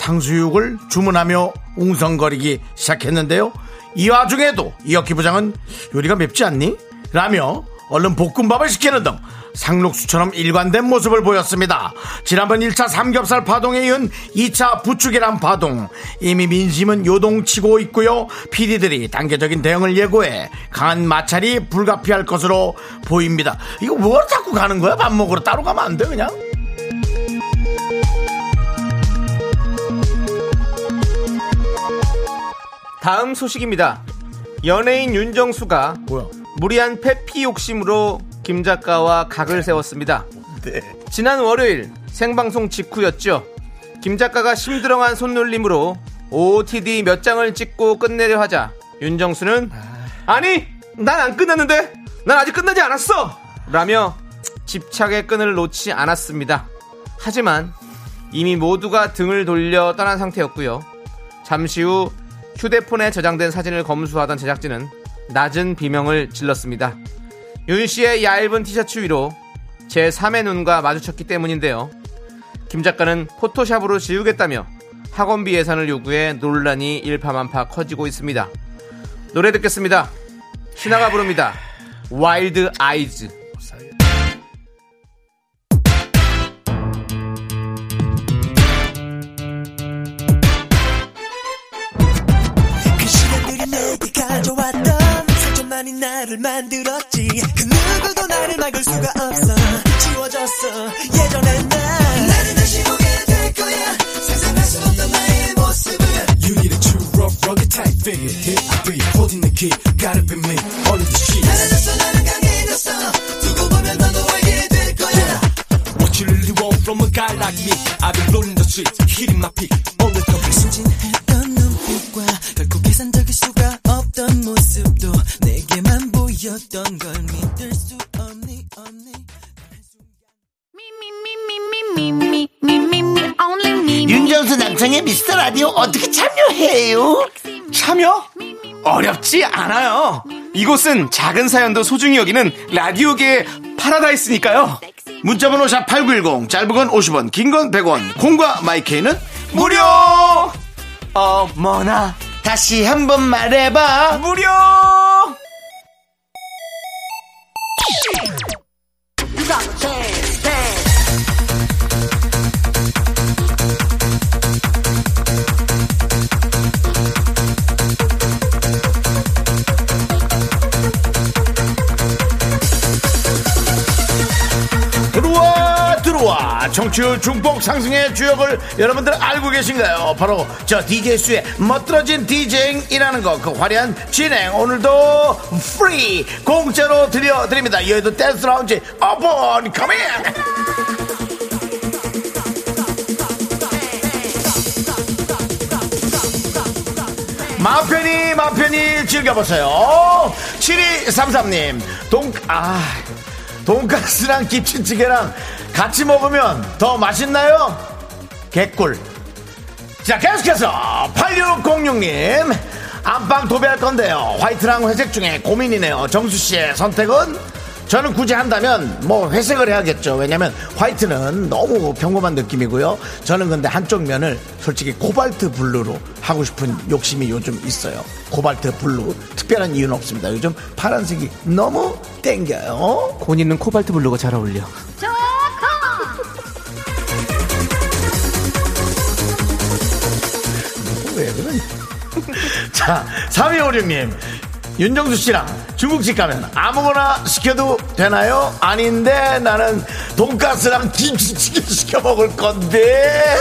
탕수육을 주문하며 웅성거리기 시작했는데요. 이 와중에도 이혁기 부장은 요리가 맵지 않니? 라며 얼른 볶음밥을 시키는 등 상록수처럼 일관된 모습을 보였습니다. 지난번 1차 삼겹살 파동에 이은 2차 부추계란 파동. 이미 민심은 요동치고 있고요. PD들이 단계적인 대응을 예고해 강한 마찰이 불가피할 것으로 보입니다. 이거 뭘 자꾸 가는 거야? 밥 먹으러 따로 가면 안 돼, 그냥? 다음 소식입니다. 연예인 윤정수가 뭐야? 무리한 페피 욕심으로 김 작가와 각을 세웠습니다. 지난 월요일 생방송 직후였죠. 김 작가가 심드렁한 손놀림으로 OOTD 몇 장을 찍고 끝내려 하자 윤정수는 아니 난 안 끝났는데 난 아직 끝나지 않았어 라며 집착의 끈을 놓지 않았습니다. 하지만 이미 모두가 등을 돌려 떠난 상태였고요. 잠시 후 휴대폰에 저장된 사진을 검수하던 제작진은 낮은 비명을 질렀습니다. 윤 씨의 얇은 티셔츠 위로 제 3의 눈과 마주쳤기 때문인데요. 김 작가는 포토샵으로 지우겠다며 학원비 예산을 요구해 논란이 일파만파 커지고 있습니다. 노래 듣겠습니다. 신화가 부릅니다. Wild Eyes. 그 가져왔던 상처만이 like me I've been rolling the streets hitting my peak 오늘도 순진했던 눈빛과 결코 계산적일 수가 없던 모습도 내게만 보였던 걸 믿을 수 없니 없니 윤정수 남창의 미스터 라디오 어떻게 참여해요? 참여? 어렵지 않아요. 이곳은 작은 사연도 소중히 여기는 라디오계의 파라다이스니까요. 문자번호 샵 8910 짧은 건 50원 긴 건 100원 콩과 마이케이는 무료! 어머나, 다시 한번 말해봐 무료! 들어와 청취율 증폭 상승의 주역을 여러분들 알고 계신가요? 바로 저 DJ 수의 멋들어진 DJing이라는 거 그 화려한 진행 오늘도 free 공짜로 드려드립니다. 여의도 댄스 라운지 open coming 마 편히 마 편히 즐겨보세요. 7233님 동, 아, 돈가스랑 김치찌개랑 같이 먹으면 더 맛있나요? 개꿀. 자 계속해서 8606님. 안방 도배할 건데요. 화이트랑 회색 중에 고민이네요. 정수 씨의 선택은? 저는 굳이 한다면 뭐 회색을 해야겠죠. 왜냐면 화이트는 너무 평범한 느낌이고요. 저는 근데 한쪽 면을 솔직히 코발트 블루로 하고 싶은 욕심이 요즘 있어요. 코발트 블루. 특별한 이유는 없습니다. 요즘 파란색이 너무 땡겨요. 곤이는 코발트 블루가 잘 어울려. 왜 그러냐. 자, 3256님. 윤정수 씨랑 중국집 가면 아무거나 시켜도 되나요? 아닌데 나는 돈가스랑 김치찌개 시켜 먹을 건데.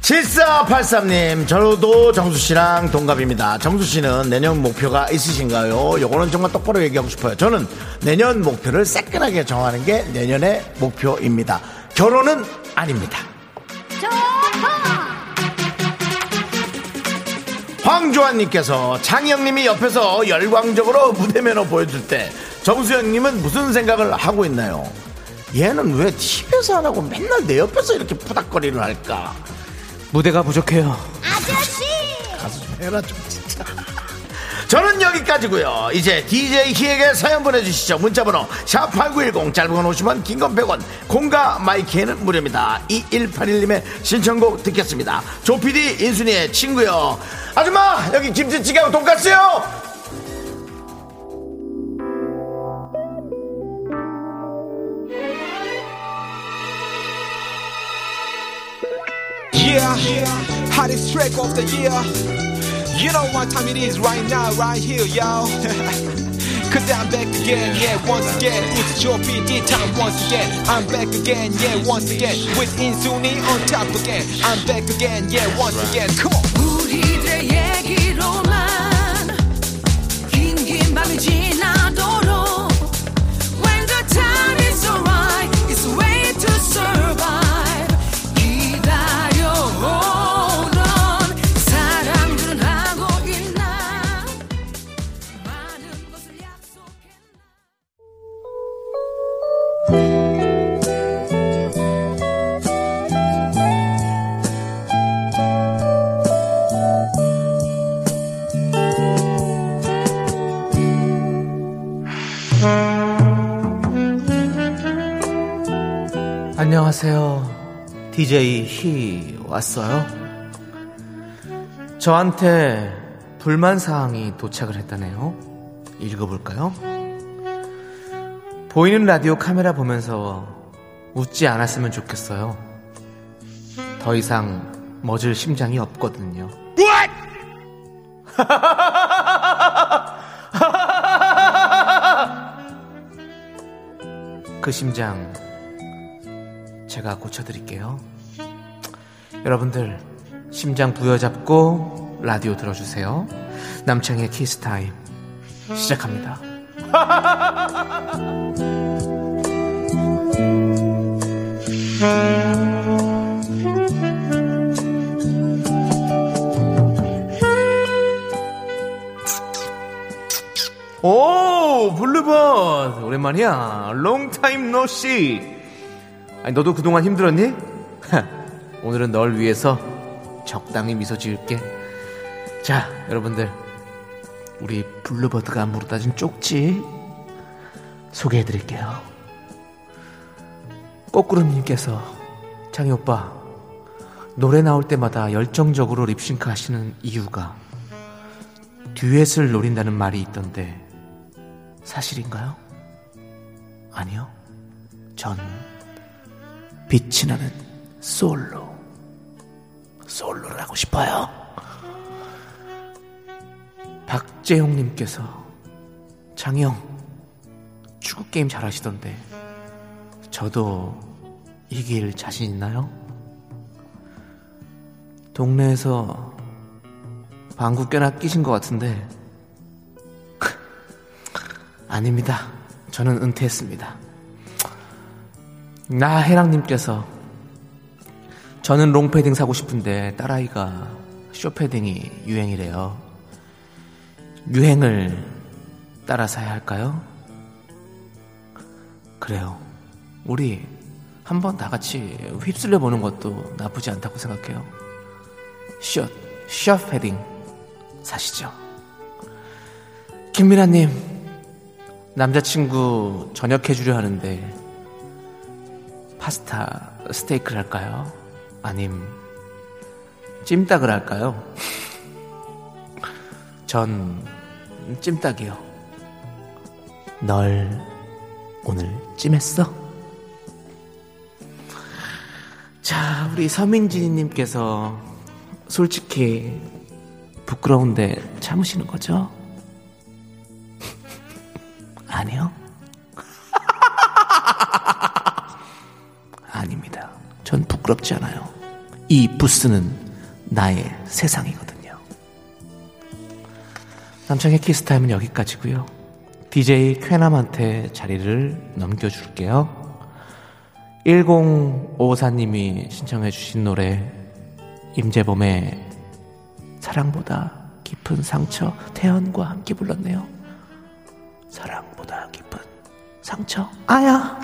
칠사팔삼님 저도 정수 씨랑 동갑입니다. 정수 씨는 내년 목표가 있으신가요? 요거는 정말 똑바로 얘기하고 싶어요. 저는 내년 목표를 새끈하게 정하는 게 내년의 목표입니다. 결혼은 아닙니다. 황조한님께서 창희형님이 옆에서 열광적으로 무대 매너 보여줄 때 정수영님은 무슨 생각을 하고 있나요? 얘는 왜 TV에서 안 하고 맨날 내 옆에서 이렇게 푸닥거리를 할까? 무대가 부족해요. 가수 좀 해라 좀. 저는 여기까지고요. 이제 DJ 희에게 사연 보내주시죠. 문자번호 샵8910 짧은 건 50원 긴 건 100원 공과 마이키에는 무료입니다. 2181님의 신청곡 듣겠습니다. 조피디 인순이의 친구요. 아줌마 여기 김치찌개하고 돈까스요. Yeah, hottest track of the year. You know what time it is right now, right here, y'all. Cause I'm back again, yeah, once again. It's your PD time once again. I'm back again, yeah, once again. With Insuni on top again. I'm back again, yeah, once again. Come on. 안녕하세요. DJ 희 왔어요? 저한테 불만 사항이 도착을 했다네요. 읽어볼까요? 보이는 라디오 카메라 보면서 웃지 않았으면 좋겠어요. 더 이상 멎을 심장이 없거든요. 그 심장 제가 고쳐드릴게요. 여러분들 심장 부여잡고 라디오 들어주세요. 남창희의 키스타임 시작합니다. 오, 블루버드. 오랜만이야. long time no see. 아니, 너도 그동안 힘들었니? 오늘은 널 위해서 적당히 미소 지을게. 자, 여러분들. 우리 블루버드가 안무로 따진 쪽지 소개해 드릴게요. 꼬꾸름님께서 창희 오빠 노래 나올 때마다 열정적으로 립싱크 하시는 이유가 듀엣을 노린다는 말이 있던데 사실인가요? 아니요. 전 빛이 나는 솔로 솔로를 하고 싶어요. 박재용님께서 장영 축구 게임 잘하시던데 저도 이길 자신 있나요? 동네에서 방구 꽤나 끼신 것 같은데 아닙니다. 저는 은퇴했습니다. 나해랑님께서 저는 롱패딩 사고 싶은데 딸아이가 쇼패딩이 유행이래요. 유행을 따라 사야 할까요? 그래요. 우리 한번 다 같이 휩쓸려 보는 것도 나쁘지 않다고 생각해요. 숏, 숏 패딩 사시죠. 김미라님, 남자친구 저녁 해주려 하는데 파스타 스테이크를 할까요? 아님 찜닭을 할까요? 전 찜닭이요. 널 오늘 찜했어? 자, 우리 서민진님께서 솔직히 부끄러운데 참으시는 거죠? 부끄럽지 않아요. 이 부스는 나의 세상이거든요. 남창의 키스타임은 여기까지고요. DJ 쾌남한테 자리를 넘겨줄게요. 1054님이 신청해 주신 노래 임재범의 사랑보다 깊은 상처 태연과 함께 불렀네요. 사랑보다 깊은 상처 아야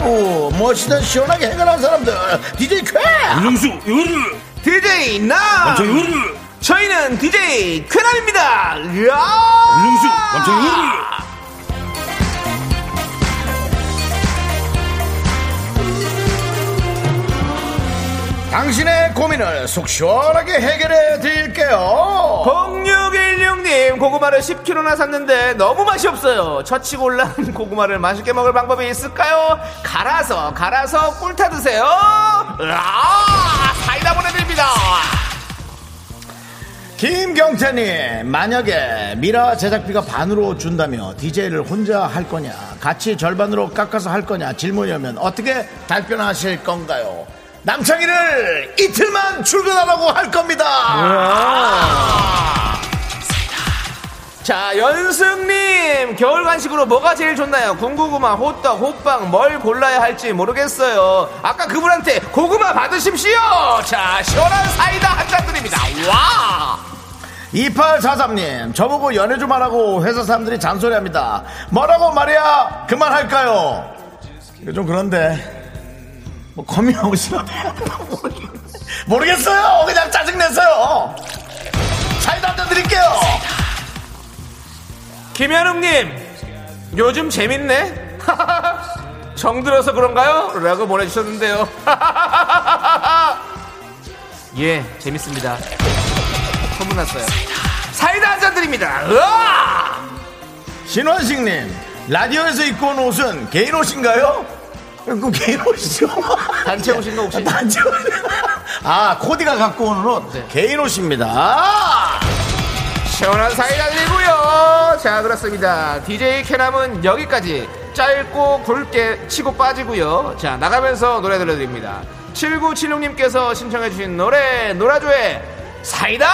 후, 무엇이든 시원하게 해결하는 사람들. DJ 쾌! 윤정수 요르 DJ 나 남창 요르 저희는 DJ 쾌남입니다! 윤정수 남창 요르 당신의 고민을 속 시원하게 해결해 드릴게요. 0616 님 고구마를 10kg나 샀는데 너무 맛이 없어요 처치고 올라온 고구마를 맛있게 먹을 방법이 있을까요? 갈아서 갈아서 꿀타 드세요 으아 사이다 보내드립니다 김경태님, 만약에 미라 제작비가 반으로 준다며 DJ를 혼자 할 거냐, 같이 절반으로 깎아서 할 거냐 질문이면 어떻게 답변하실 건가요? 남창희를 이틀만 출근하라고 할 겁니다. 자 연승님 겨울 간식으로 뭐가 제일 좋나요? 군고구마 호떡 호빵 뭘 골라야 할지 모르겠어요 아까 그분한테 고구마 받으십시오 자 시원한 사이다 한 잔 드립니다 와 2843님, 저보고 연애 좀 하라고 회사 사람들이 잔소리합니다. 뭐라고 말이야? 그만할까요? 이거 좀 그런데 뭐 커밍하고 싶어도 모르겠어요. 그냥 짜증냈어요. 사이다 한 잔 드릴게요. 김현웅님 요즘 재밌네 정들어서 그런가요? 라고 보내주셨는데요 예 재밌습니다 소문 났어요 사이다 한 잔 드립니다 으아! 신원식님 라디오에서 입고 온 옷은 개인 옷인가요? 그 개인 옷이죠. 단체 옷인가 혹시? 단체 옷. 아 코디가 갖고 오는 옷 네. 개인 옷입니다. 시원한 사이다 드리고요. 자 그렇습니다. DJ 캐남은 여기까지 짧고 굵게 치고 빠지고요. 자 나가면서 노래 들려드립니다. 7976님께서 신청해주신 노래 노라조의 사이다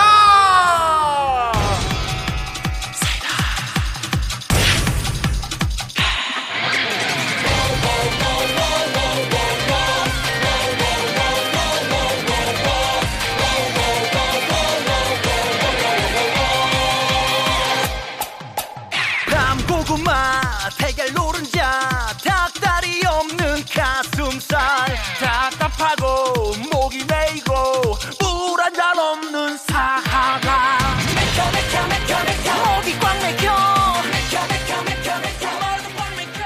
밤고구마 달걀 노른자 닭다리 없는 가슴살. 답답하고 목이 메이고 물 한 잔 없는 사하가. 맥혀 맥혀 맥혀 맥혀. 목이 꽉 맥혀. 맥혀 맥혀 맥혀 맥혀. 말도 꽉 맥혀.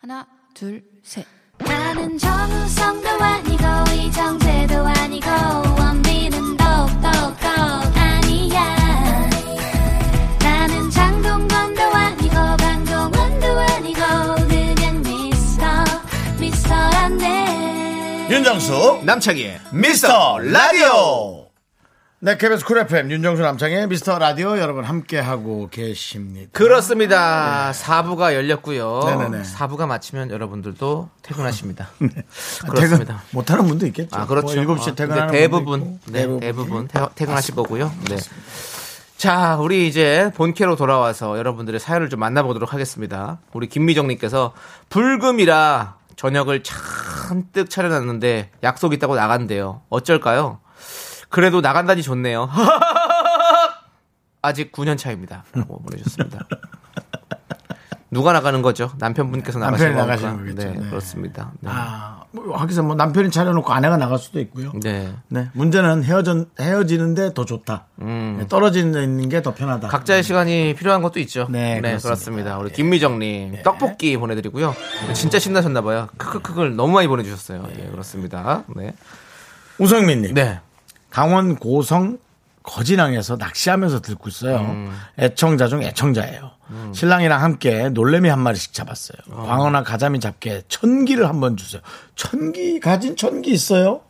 하나, 둘, 셋. 나는 정우성도 아니고 이정재도 아니고 원빈은 윤정수 남창희의 미스터 라디오. 네, KBS 쿨 FM 윤정수 남창희의 미스터 라디오 여러분 함께 하고 계십니다. 그렇습니다. 사부가 열렸고요. 네네네. 사부가 마치면 여러분들도 퇴근하십니다. 퇴근 그렇습니다. 못하는 분도 있겠죠. 아, 그렇죠. 뭐 7시에 어, 퇴근하는 대부분, 분도 있고. 네, 대부분, 퇴- 퇴근하실 거고요. 네. 자, 우리 이제 본캐로 돌아와서 여러분들의 사연을 좀 만나보도록 하겠습니다. 우리 김미정님께서 불금이라 저녁을 잔뜩 차려놨는데 약속 있다고 나간대요. 어쩔까요? 그래도 나간다니 좋네요. 아직 9년 차입니다. 라고 보내주셨습니다. 누가 나가는 거죠? 남편분께서 나가시는 거겠죠. 네, 네. 그렇습니다. 네. 아, 뭐 하기서 뭐 남편이 차려놓고 아내가 나갈 수도 있고요. 네. 네. 문제는 헤어져, 헤어지는데 더 좋다. 네, 떨어지는 게 더 편하다. 음. 각자의 시간이 필요한 것도 있죠. 네, 그렇습니다. 그렇습니다. 우리 김미정님 떡볶이 보내드리고요. 진짜 신나셨나봐요. 크크크를 너무 많이 보내주셨어요. 예, 그렇습니다. 네. 우성민님. 네. 강원 고성 거진항에서 낚시하면서 듣고 있어요. 음. 애청자 중 애청자예요. 신랑이랑 함께 놀래미 한 마리씩 잡았어요. 광어나 가자미 잡게 천기를 한번 주세요. 천기 가진 천기 있어요?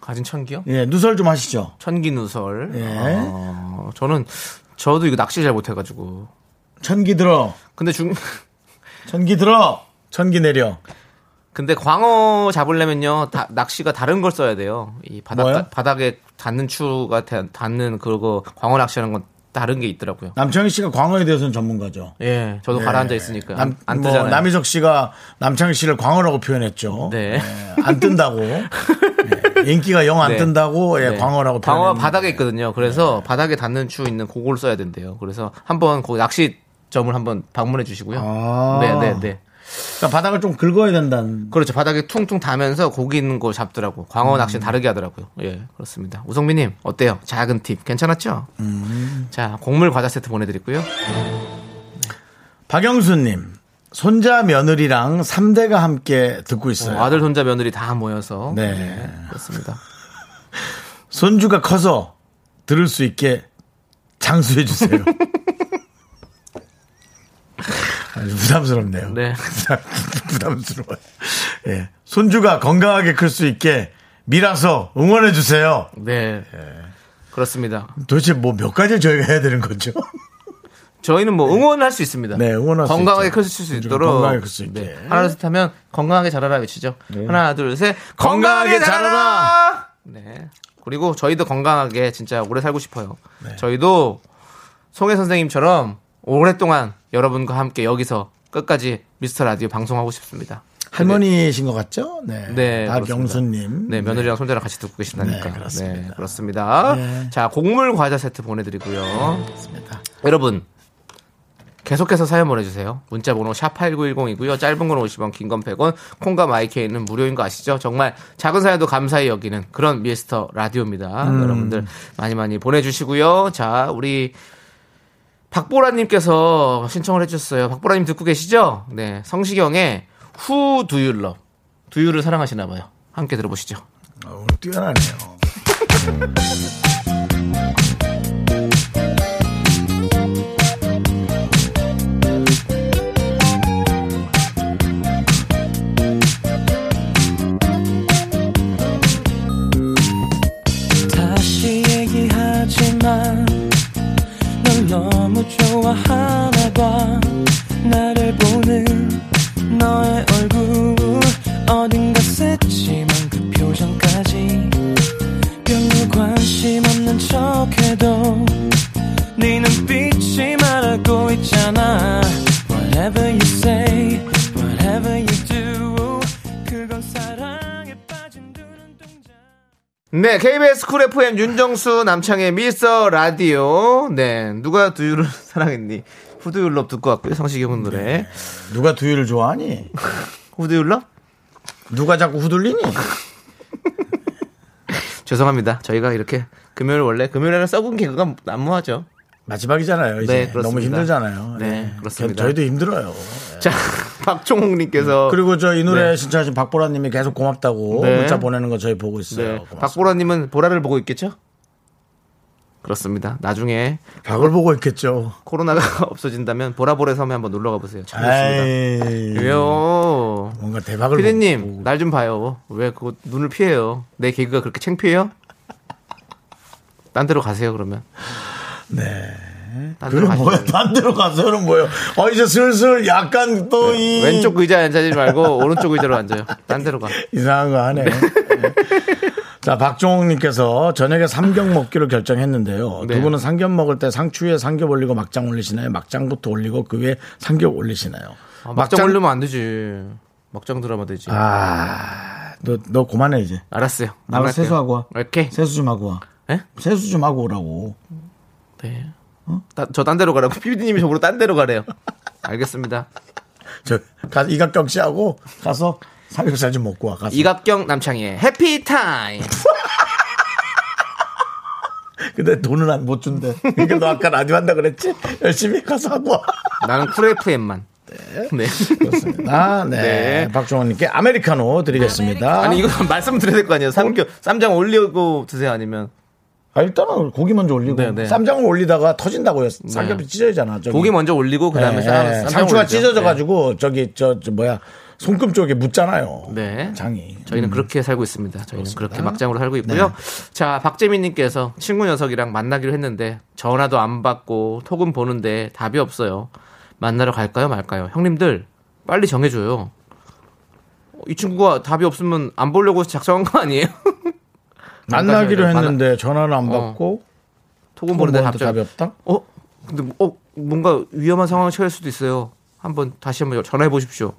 가진 천기요? 예, 누설 좀 하시죠. 천기 누설. 예. 어, 저는 저도 이거 낚시 잘 못해가지고. 천기 들어, 근데 중 천기 들어, 천기 내려. 근데 광어 잡으려면요 다- 낚시가 다른 걸 써야 돼요. 이 바닥 뭐요? 바닥에 닿는 추가 닿- 닿는 그거 광어 낚시하는 건 다른 게 있더라고요. 남창희 씨가 광어에 대해서는 전문가죠. 예, 저도 네. 가라앉아 있으니까 안, 남, 안 뭐 뜨잖아요. 남희석 씨가 남창희 씨를 광어라고 표현했죠. 네. 예, 안 뜬다고. 예, 인기가 영안 네. 뜬다고 예, 네. 광어라고 광어가. 바닥에 있거든요. 그래서 바닥에 닿는 추 있는 그걸 써야 된대요. 그래서 한번 거기 낚시 점을 한번 방문해 주시고요. 아. 네, 네, 네. 그러니까 바닥을 좀 긁어야 된다는. 그렇죠. 바닥에 퉁퉁 닿으면서 고기 있는 거 잡더라고. 광어 낚시는 다르게 하더라고요. 예, 그렇습니다. 우성민님 어때요? 작은 팁 괜찮았죠? 자, 곡물 과자 세트 보내드리고요. 박영수님, 손자 며느리랑 3대가 함께 듣고 있어요. 어, 아들, 손자, 며느리 다 모여서 네. 그렇습니다. 손주가 커서 들을 수 있게 장수해 주세요. 아주 부담스럽네요. 네. 부담스러워요. 예. 손주가 건강하게 클 수 있게 밀어서 응원해 주세요. 네, 그렇습니다. 도대체 뭐 몇 가지를 저희가 해야 되는 거죠? 저희는 뭐 응원할 수 있습니다. 네, 응원할 수 건강하게. 클 수 있도록 건강하게 클 수 있게. 네. 하나 둘셋 하면 건강하게 자라라 외치죠. 하나 둘 셋 건강하게 건강하게 자라라. 네. 그리고 저희도 건강하게 진짜 오래 살고 싶어요. 네. 저희도 송혜 선생님처럼 오랫동안 여러분과 함께 여기서 끝까지 미스터 라디오 방송하고 싶습니다. 할머니신 것 같죠? 네. 네, 박영수님. 네, 며느리랑 손자랑 같이 듣고 계신다니까. 네, 그렇습니다. 네, 그렇습니다. 네. 자, 곡물 과자 세트 보내드리고요. 그렇습니다. 여러분 계속해서 사연 보내주세요. 문자 번호 샵8910이고요. 짧은 건 50원, 긴 건 100원, 콩과 마이케이는 무료인 거 아시죠? 정말 작은 사연도 감사히 여기는 그런 미스터 라디오입니다. 여러분들 많이 많이 보내주시고요. 자, 우리 박보라님께서 신청을 해주셨어요. 박보라님 듣고 계시죠? 네. 성시경의 Who Do You Love? 두유를 사랑하시나 봐요. 함께 들어보시죠. 어, 오늘 뛰어나네요. 봐 나를 보는 너의 얼굴. 어딘가 새침한 그 표정까지 별로 관심 없는 척해도 네 눈빛이 말하고 있잖아. Whatever you say, whatever you 네, KBS 쿨 FM 윤정수 남창의 미스터 라디오. 네, 누가 두유를 사랑했니? 후두율럽 듣고 왔고요. 성시경 노래. 누가 두유를 좋아하니? 후두율럽? 누가 자꾸 후들리니? 죄송합니다. 저희가 이렇게 금요일 원래 금요일에는 썩은 개그가 난무하죠. 마지막이잖아요. 이제 네, 그렇습니다. 너무 힘들잖아요. 네, 그렇습니다. 저희도 힘들어요. 자, 박종욱님께서 그리고 저 이 노래 네. 신청하신 박보라님이 계속 고맙다고 네. 문자 보내는 거 저희 보고 있어요. 네. 박보라님은 보라를 보고 있겠죠? 그렇습니다. 나중에 박을 보고 있겠죠. 코로나가 없어진다면 보라보라 섬에 한번 놀러 가보세요. 참 좋습니다. 에이, 왜요? 뭔가 대박을 피디님. 날 좀 봐요. 왜 그거 눈을 피해요? 내 개그가 그렇게 창피해요? 딴 데로 가세요, 그러면. 네. 그럼. 뭐야? 반대로 가서는 뭐예요? 어 이제 슬슬 약간 또 이 왼쪽 의자에 앉지 말고 오른쪽 의자로 앉아요. 딴 데로 가. 이상한 거 하네. 네. 자, 박종욱님께서 저녁에 삼겹 먹기로 결정했는데요. 네. 두 분은 삼겹 먹을 때 상추에 삼겹 올리고 막장 올리시나요? 막장부터 올리고 그 위에 삼겹 올리시나요? 아, 막장 올리면 안 되지. 막장 들어가면 되지. 아, 너, 너 그만해, 이제. 알았어요. 나가. 세수하고 와. 오케이. 세수 좀 하고 와. 예? 세수 좀 하고 오라고. 네. 저딴 데로 가라고. 피디님이 저보고 딴 데로 가래요. 알겠습니다. 저, 가, 이각경 씨하고 가서 삼겹살 좀 먹고 와. 가서. 이갑경 남창희의 해피 타임. 근데 돈은 안 못 준대. 그러니까 너 아까 라디오 한다 그랬지? 열심히 가서 하고 와. 나는 쿨 FM만. 네. 그렇습니다. 네. 네. 박종원님께 아메리카노 드리겠습니다. 아니, 이거 말씀드려야 될 거 아니에요. 삼겹, 쌈장 올리고 드세요, 아니면. 아, 일단은 고기 먼저 올리고 네, 네. 쌈장을 올리다가 터진다고요. 삼겹이 찢어지잖아. 저기. 고기 먼저 올리고, 그 다음에 네, 쌈, 상추가 올리죠. 찢어져 가지고 저기 저, 저 뭐야 손금 쪽에 묻잖아요. 네. 장이. 저희는 음. 그렇게 살고 있습니다. 저희는 그렇게 막장으로 살고 있고요. 자, 박재민님께서 친구 녀석이랑 만나기로 했는데 전화도 안 받고 톡은 보는데 답이 없어요. 만나러 갈까요, 말까요? 형님들 빨리 정해줘요. 어, 이 친구가 답이 없으면 안 보려고 작정한 거 아니에요? 만나기로 만나- 했는데 전화는 안 어. 받고 톡은 보는데 답장. 답이 없다. 어? 근데 뭐- 어 뭔가 위험한 상황에 처할 수도 있어요. 한번 다시 한번 전화해 보십시오.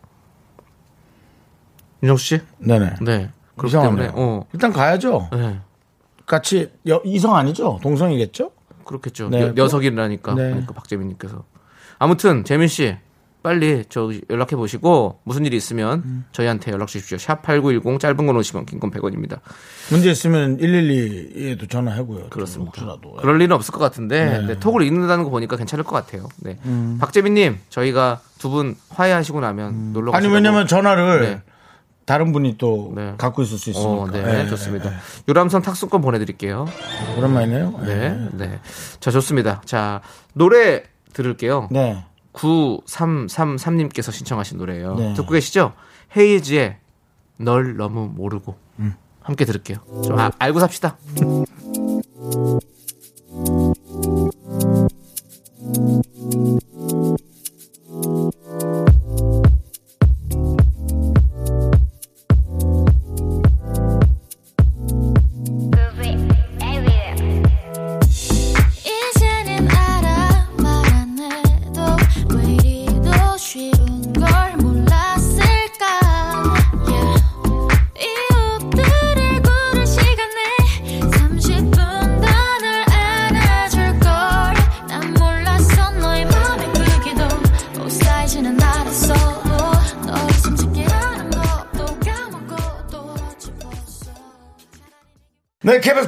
윤정수 씨? 네네. 네. 그렇기 이상하네요. 때문에 어. 일단 가야죠. 네. 같이 여- 이성 아니죠? 동성이겠죠? 그렇겠죠. 네, 여, 녀석이라니까. 네. 그러니까 박재민님께서. 아무튼 재민 씨 빨리 저 연락해 보시고 무슨 일이 있으면 음. 저희한테 연락 주십시오. 샵 #8910 짧은 건 50원, 긴 건 100원입니다. 문제 있으면 112에도 전화하고요. 그렇습니다. 혹시라도. 그럴 리는 없을 것 같은데 네. 네, 톡을 읽는다는 거 보니까 괜찮을 것 같아요. 네. 음. 박재민 님 저희가 두 분 화해하시고 나면 놀러 아니 가시라고. 왜냐면 전화를 네. 다른 분이 또 네. 갖고 있을 수 있으니까. 어, 네, 네, 좋습니다. 네, 유람선 탁수권 보내드릴게요. 네. 오랜만이네요. 네, 네. 자, 좋습니다. 자, 노래 들을게요. 네. 9333님께서 신청하신 노래예요. 네. 듣고 계시죠? 헤이즈의 널 너무 모르고. 음. 함께 들을게요. 좀 아- 알고 삽시다.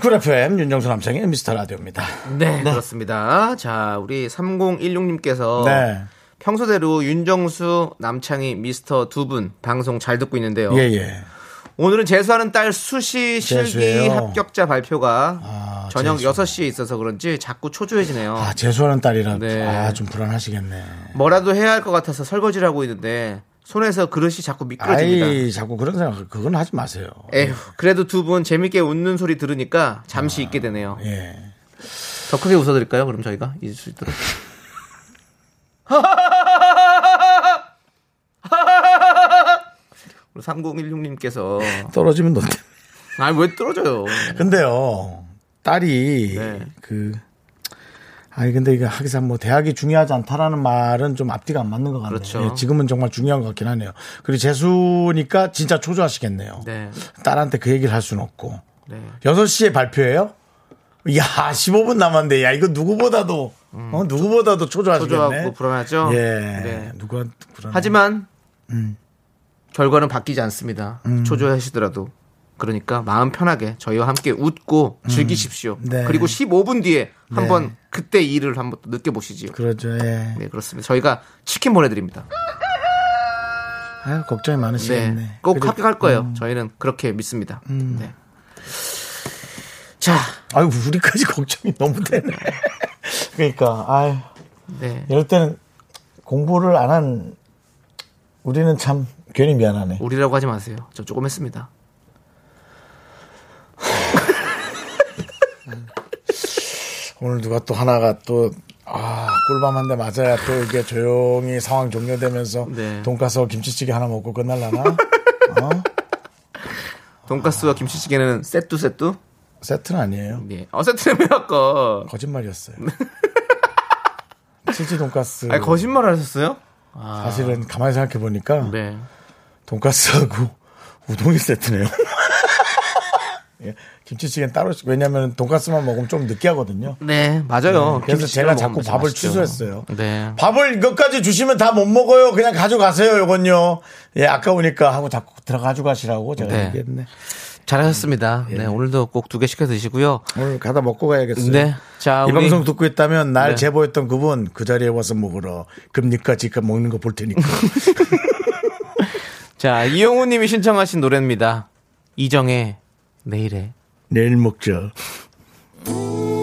쿨 FM 윤정수 남창희의 미스터 라디오입니다. 네, 그렇습니다. 자, 우리 3016님께서 네. 평소대로 윤정수, 남창희, 미스터 두 분 방송 잘 듣고 있는데요. 예, 예. 오늘은 재수하는 딸 수시 실기 재수예요? 합격자 발표가 아, 저녁 재수. 6시에 있어서 그런지 자꾸 초조해지네요. 아, 재수하는 딸이라 네. 아, 좀 불안하시겠네. 뭐라도 해야 할 것 같아서 설거지를 하고 있는데 손에서 그릇이 자꾸 미끄러집니다. 아이, 자꾸 그런 생각, 그건 하지 마세요. 에휴, 그래도 두 분 재밌게 웃는 소리 들으니까 잠시 있게 되네요. 예. 더 크게 웃어드릴까요? 그럼 저희가 잊을 수 있도록. 우리 3016님께서 떨어지면 너 때문에. 아니 왜 떨어져요? 근데요, 딸이 네. 그 아니 근데 이게 하기상 뭐 대학이 중요하지 않다라는 말은 좀 앞뒤가 안 맞는 것 같네요. 그렇죠. 예, 지금은 정말 중요한 것 같긴 하네요. 그리고 재수니까 진짜 초조하시겠네요. 네. 딸한테 그 얘기를 할 수는 없고. 네. 6시에 발표해요? 야, 15분 남았는데, 야, 이거 누구보다도, 어, 누구보다도 초조하시겠네. 초조하고 불안하죠? 예. 네. 누가, 불안 하지만 음. 결과는 바뀌지 않습니다. 초조하시더라도. 그러니까 마음 편하게 저희와 함께 웃고 즐기십시오. 네. 그리고 15분 뒤에 네. 한번 그때 일을 한번 또 느껴보시지요. 그러죠, 예. 네, 그렇습니다. 저희가 치킨 보내드립니다. 아유, 걱정이 많으시겠네. 네, 꼭 그래- 합격할 거예요. 음. 저희는 그렇게 믿습니다. 네. 자, 아유, 우리까지 걱정이 너무 되네. 그러니까, 아유, 네. 이럴 때는 공부를 안 한 우리는 참 괜히 미안하네. 우리라고 하지 마세요. 저 조금 했습니다. 오늘 누가 또 하나가 또, 아, 꿀밤 한 대 맞아야 또 이게 조용히 상황 종료되면서 네. 돈가스와 김치찌개 하나 먹고 끝날라나? 어? 돈가스와 김치찌개는 세뚜 세뚜? 세트는 아니에요. 네. 어, 세트라며 아까. 거짓말이었어요. 치즈 돈가스. 아니, 거짓말 하셨어요? 사실은 가만히 생각해 보니까 네. 돈가스하고 우동이 세트네요. 예, 김치찌개는 따로 있- 왜냐하면 돈가스만 먹으면 좀 느끼하거든요. 네, 맞아요. 그래서 김치찌개 제가 자꾸 밥을 맛있죠. 취소했어요. 네. 밥을 이것까지 주시면 다 못 먹어요. 그냥 가져가세요. 요건요. 예, 아까우니까 하고 자꾸 들어가 지고 가시라고 제가 네. 얘기했네. 잘하셨습니다. 네, 오늘도 꼭 두 개 시켜 드시고요. 오늘 가다 먹고 가야겠어요. 네. 자, 이 우리 방송 듣고 있다면 날 네. 제보했던 그분 그 자리에 와서 먹으러 금리까 지금 먹는 거 볼 테니까. 자, 이영우 님이 신청하신 노래입니다. 이정의 내일에 내일 먹자.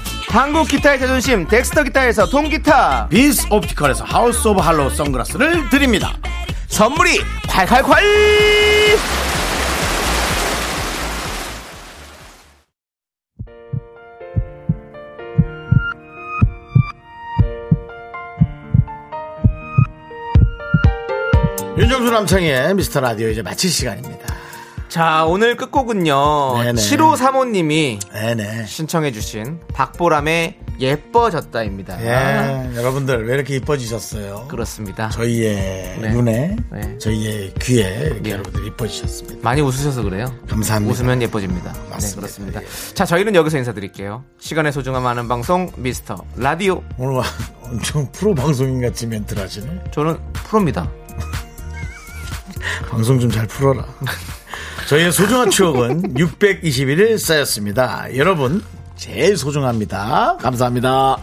한국 기타의 자존심 덱스터 기타에서 통기타, 비스 옵티컬에서 하우스 오브 할로우 선글라스를 드립니다. 선물이 콸콸콸! 윤정수 남창희의 미스터 라디오 이제 마칠 시간입니다. 자, 오늘 끝곡은요. 네네. 7호 사모님이. 신청해주신 박보람의 예뻐졌다입니다. 예, 여러분들 왜 이렇게 이뻐지셨어요? 그렇습니다. 저희의 네. 눈에, 네. 저희의 귀에 이렇게 예. 여러분들 이뻐지셨습니다. 많이 웃으셔서 그래요. 감사합니다. 웃으면 예뻐집니다. 맞습니다. 네, 그렇습니다. 예. 자, 저희는 여기서 인사드릴게요. 시간의 소중함 아는 방송 미스터 라디오. 오늘 와- 엄청 프로 방송인 같이 멘트를 하시네. 저는 프로입니다. 방송 좀 잘 풀어라. 저희의 소중한 추억은 621일 쌓였습니다. 여러분, 제일 소중합니다. 감사합니다.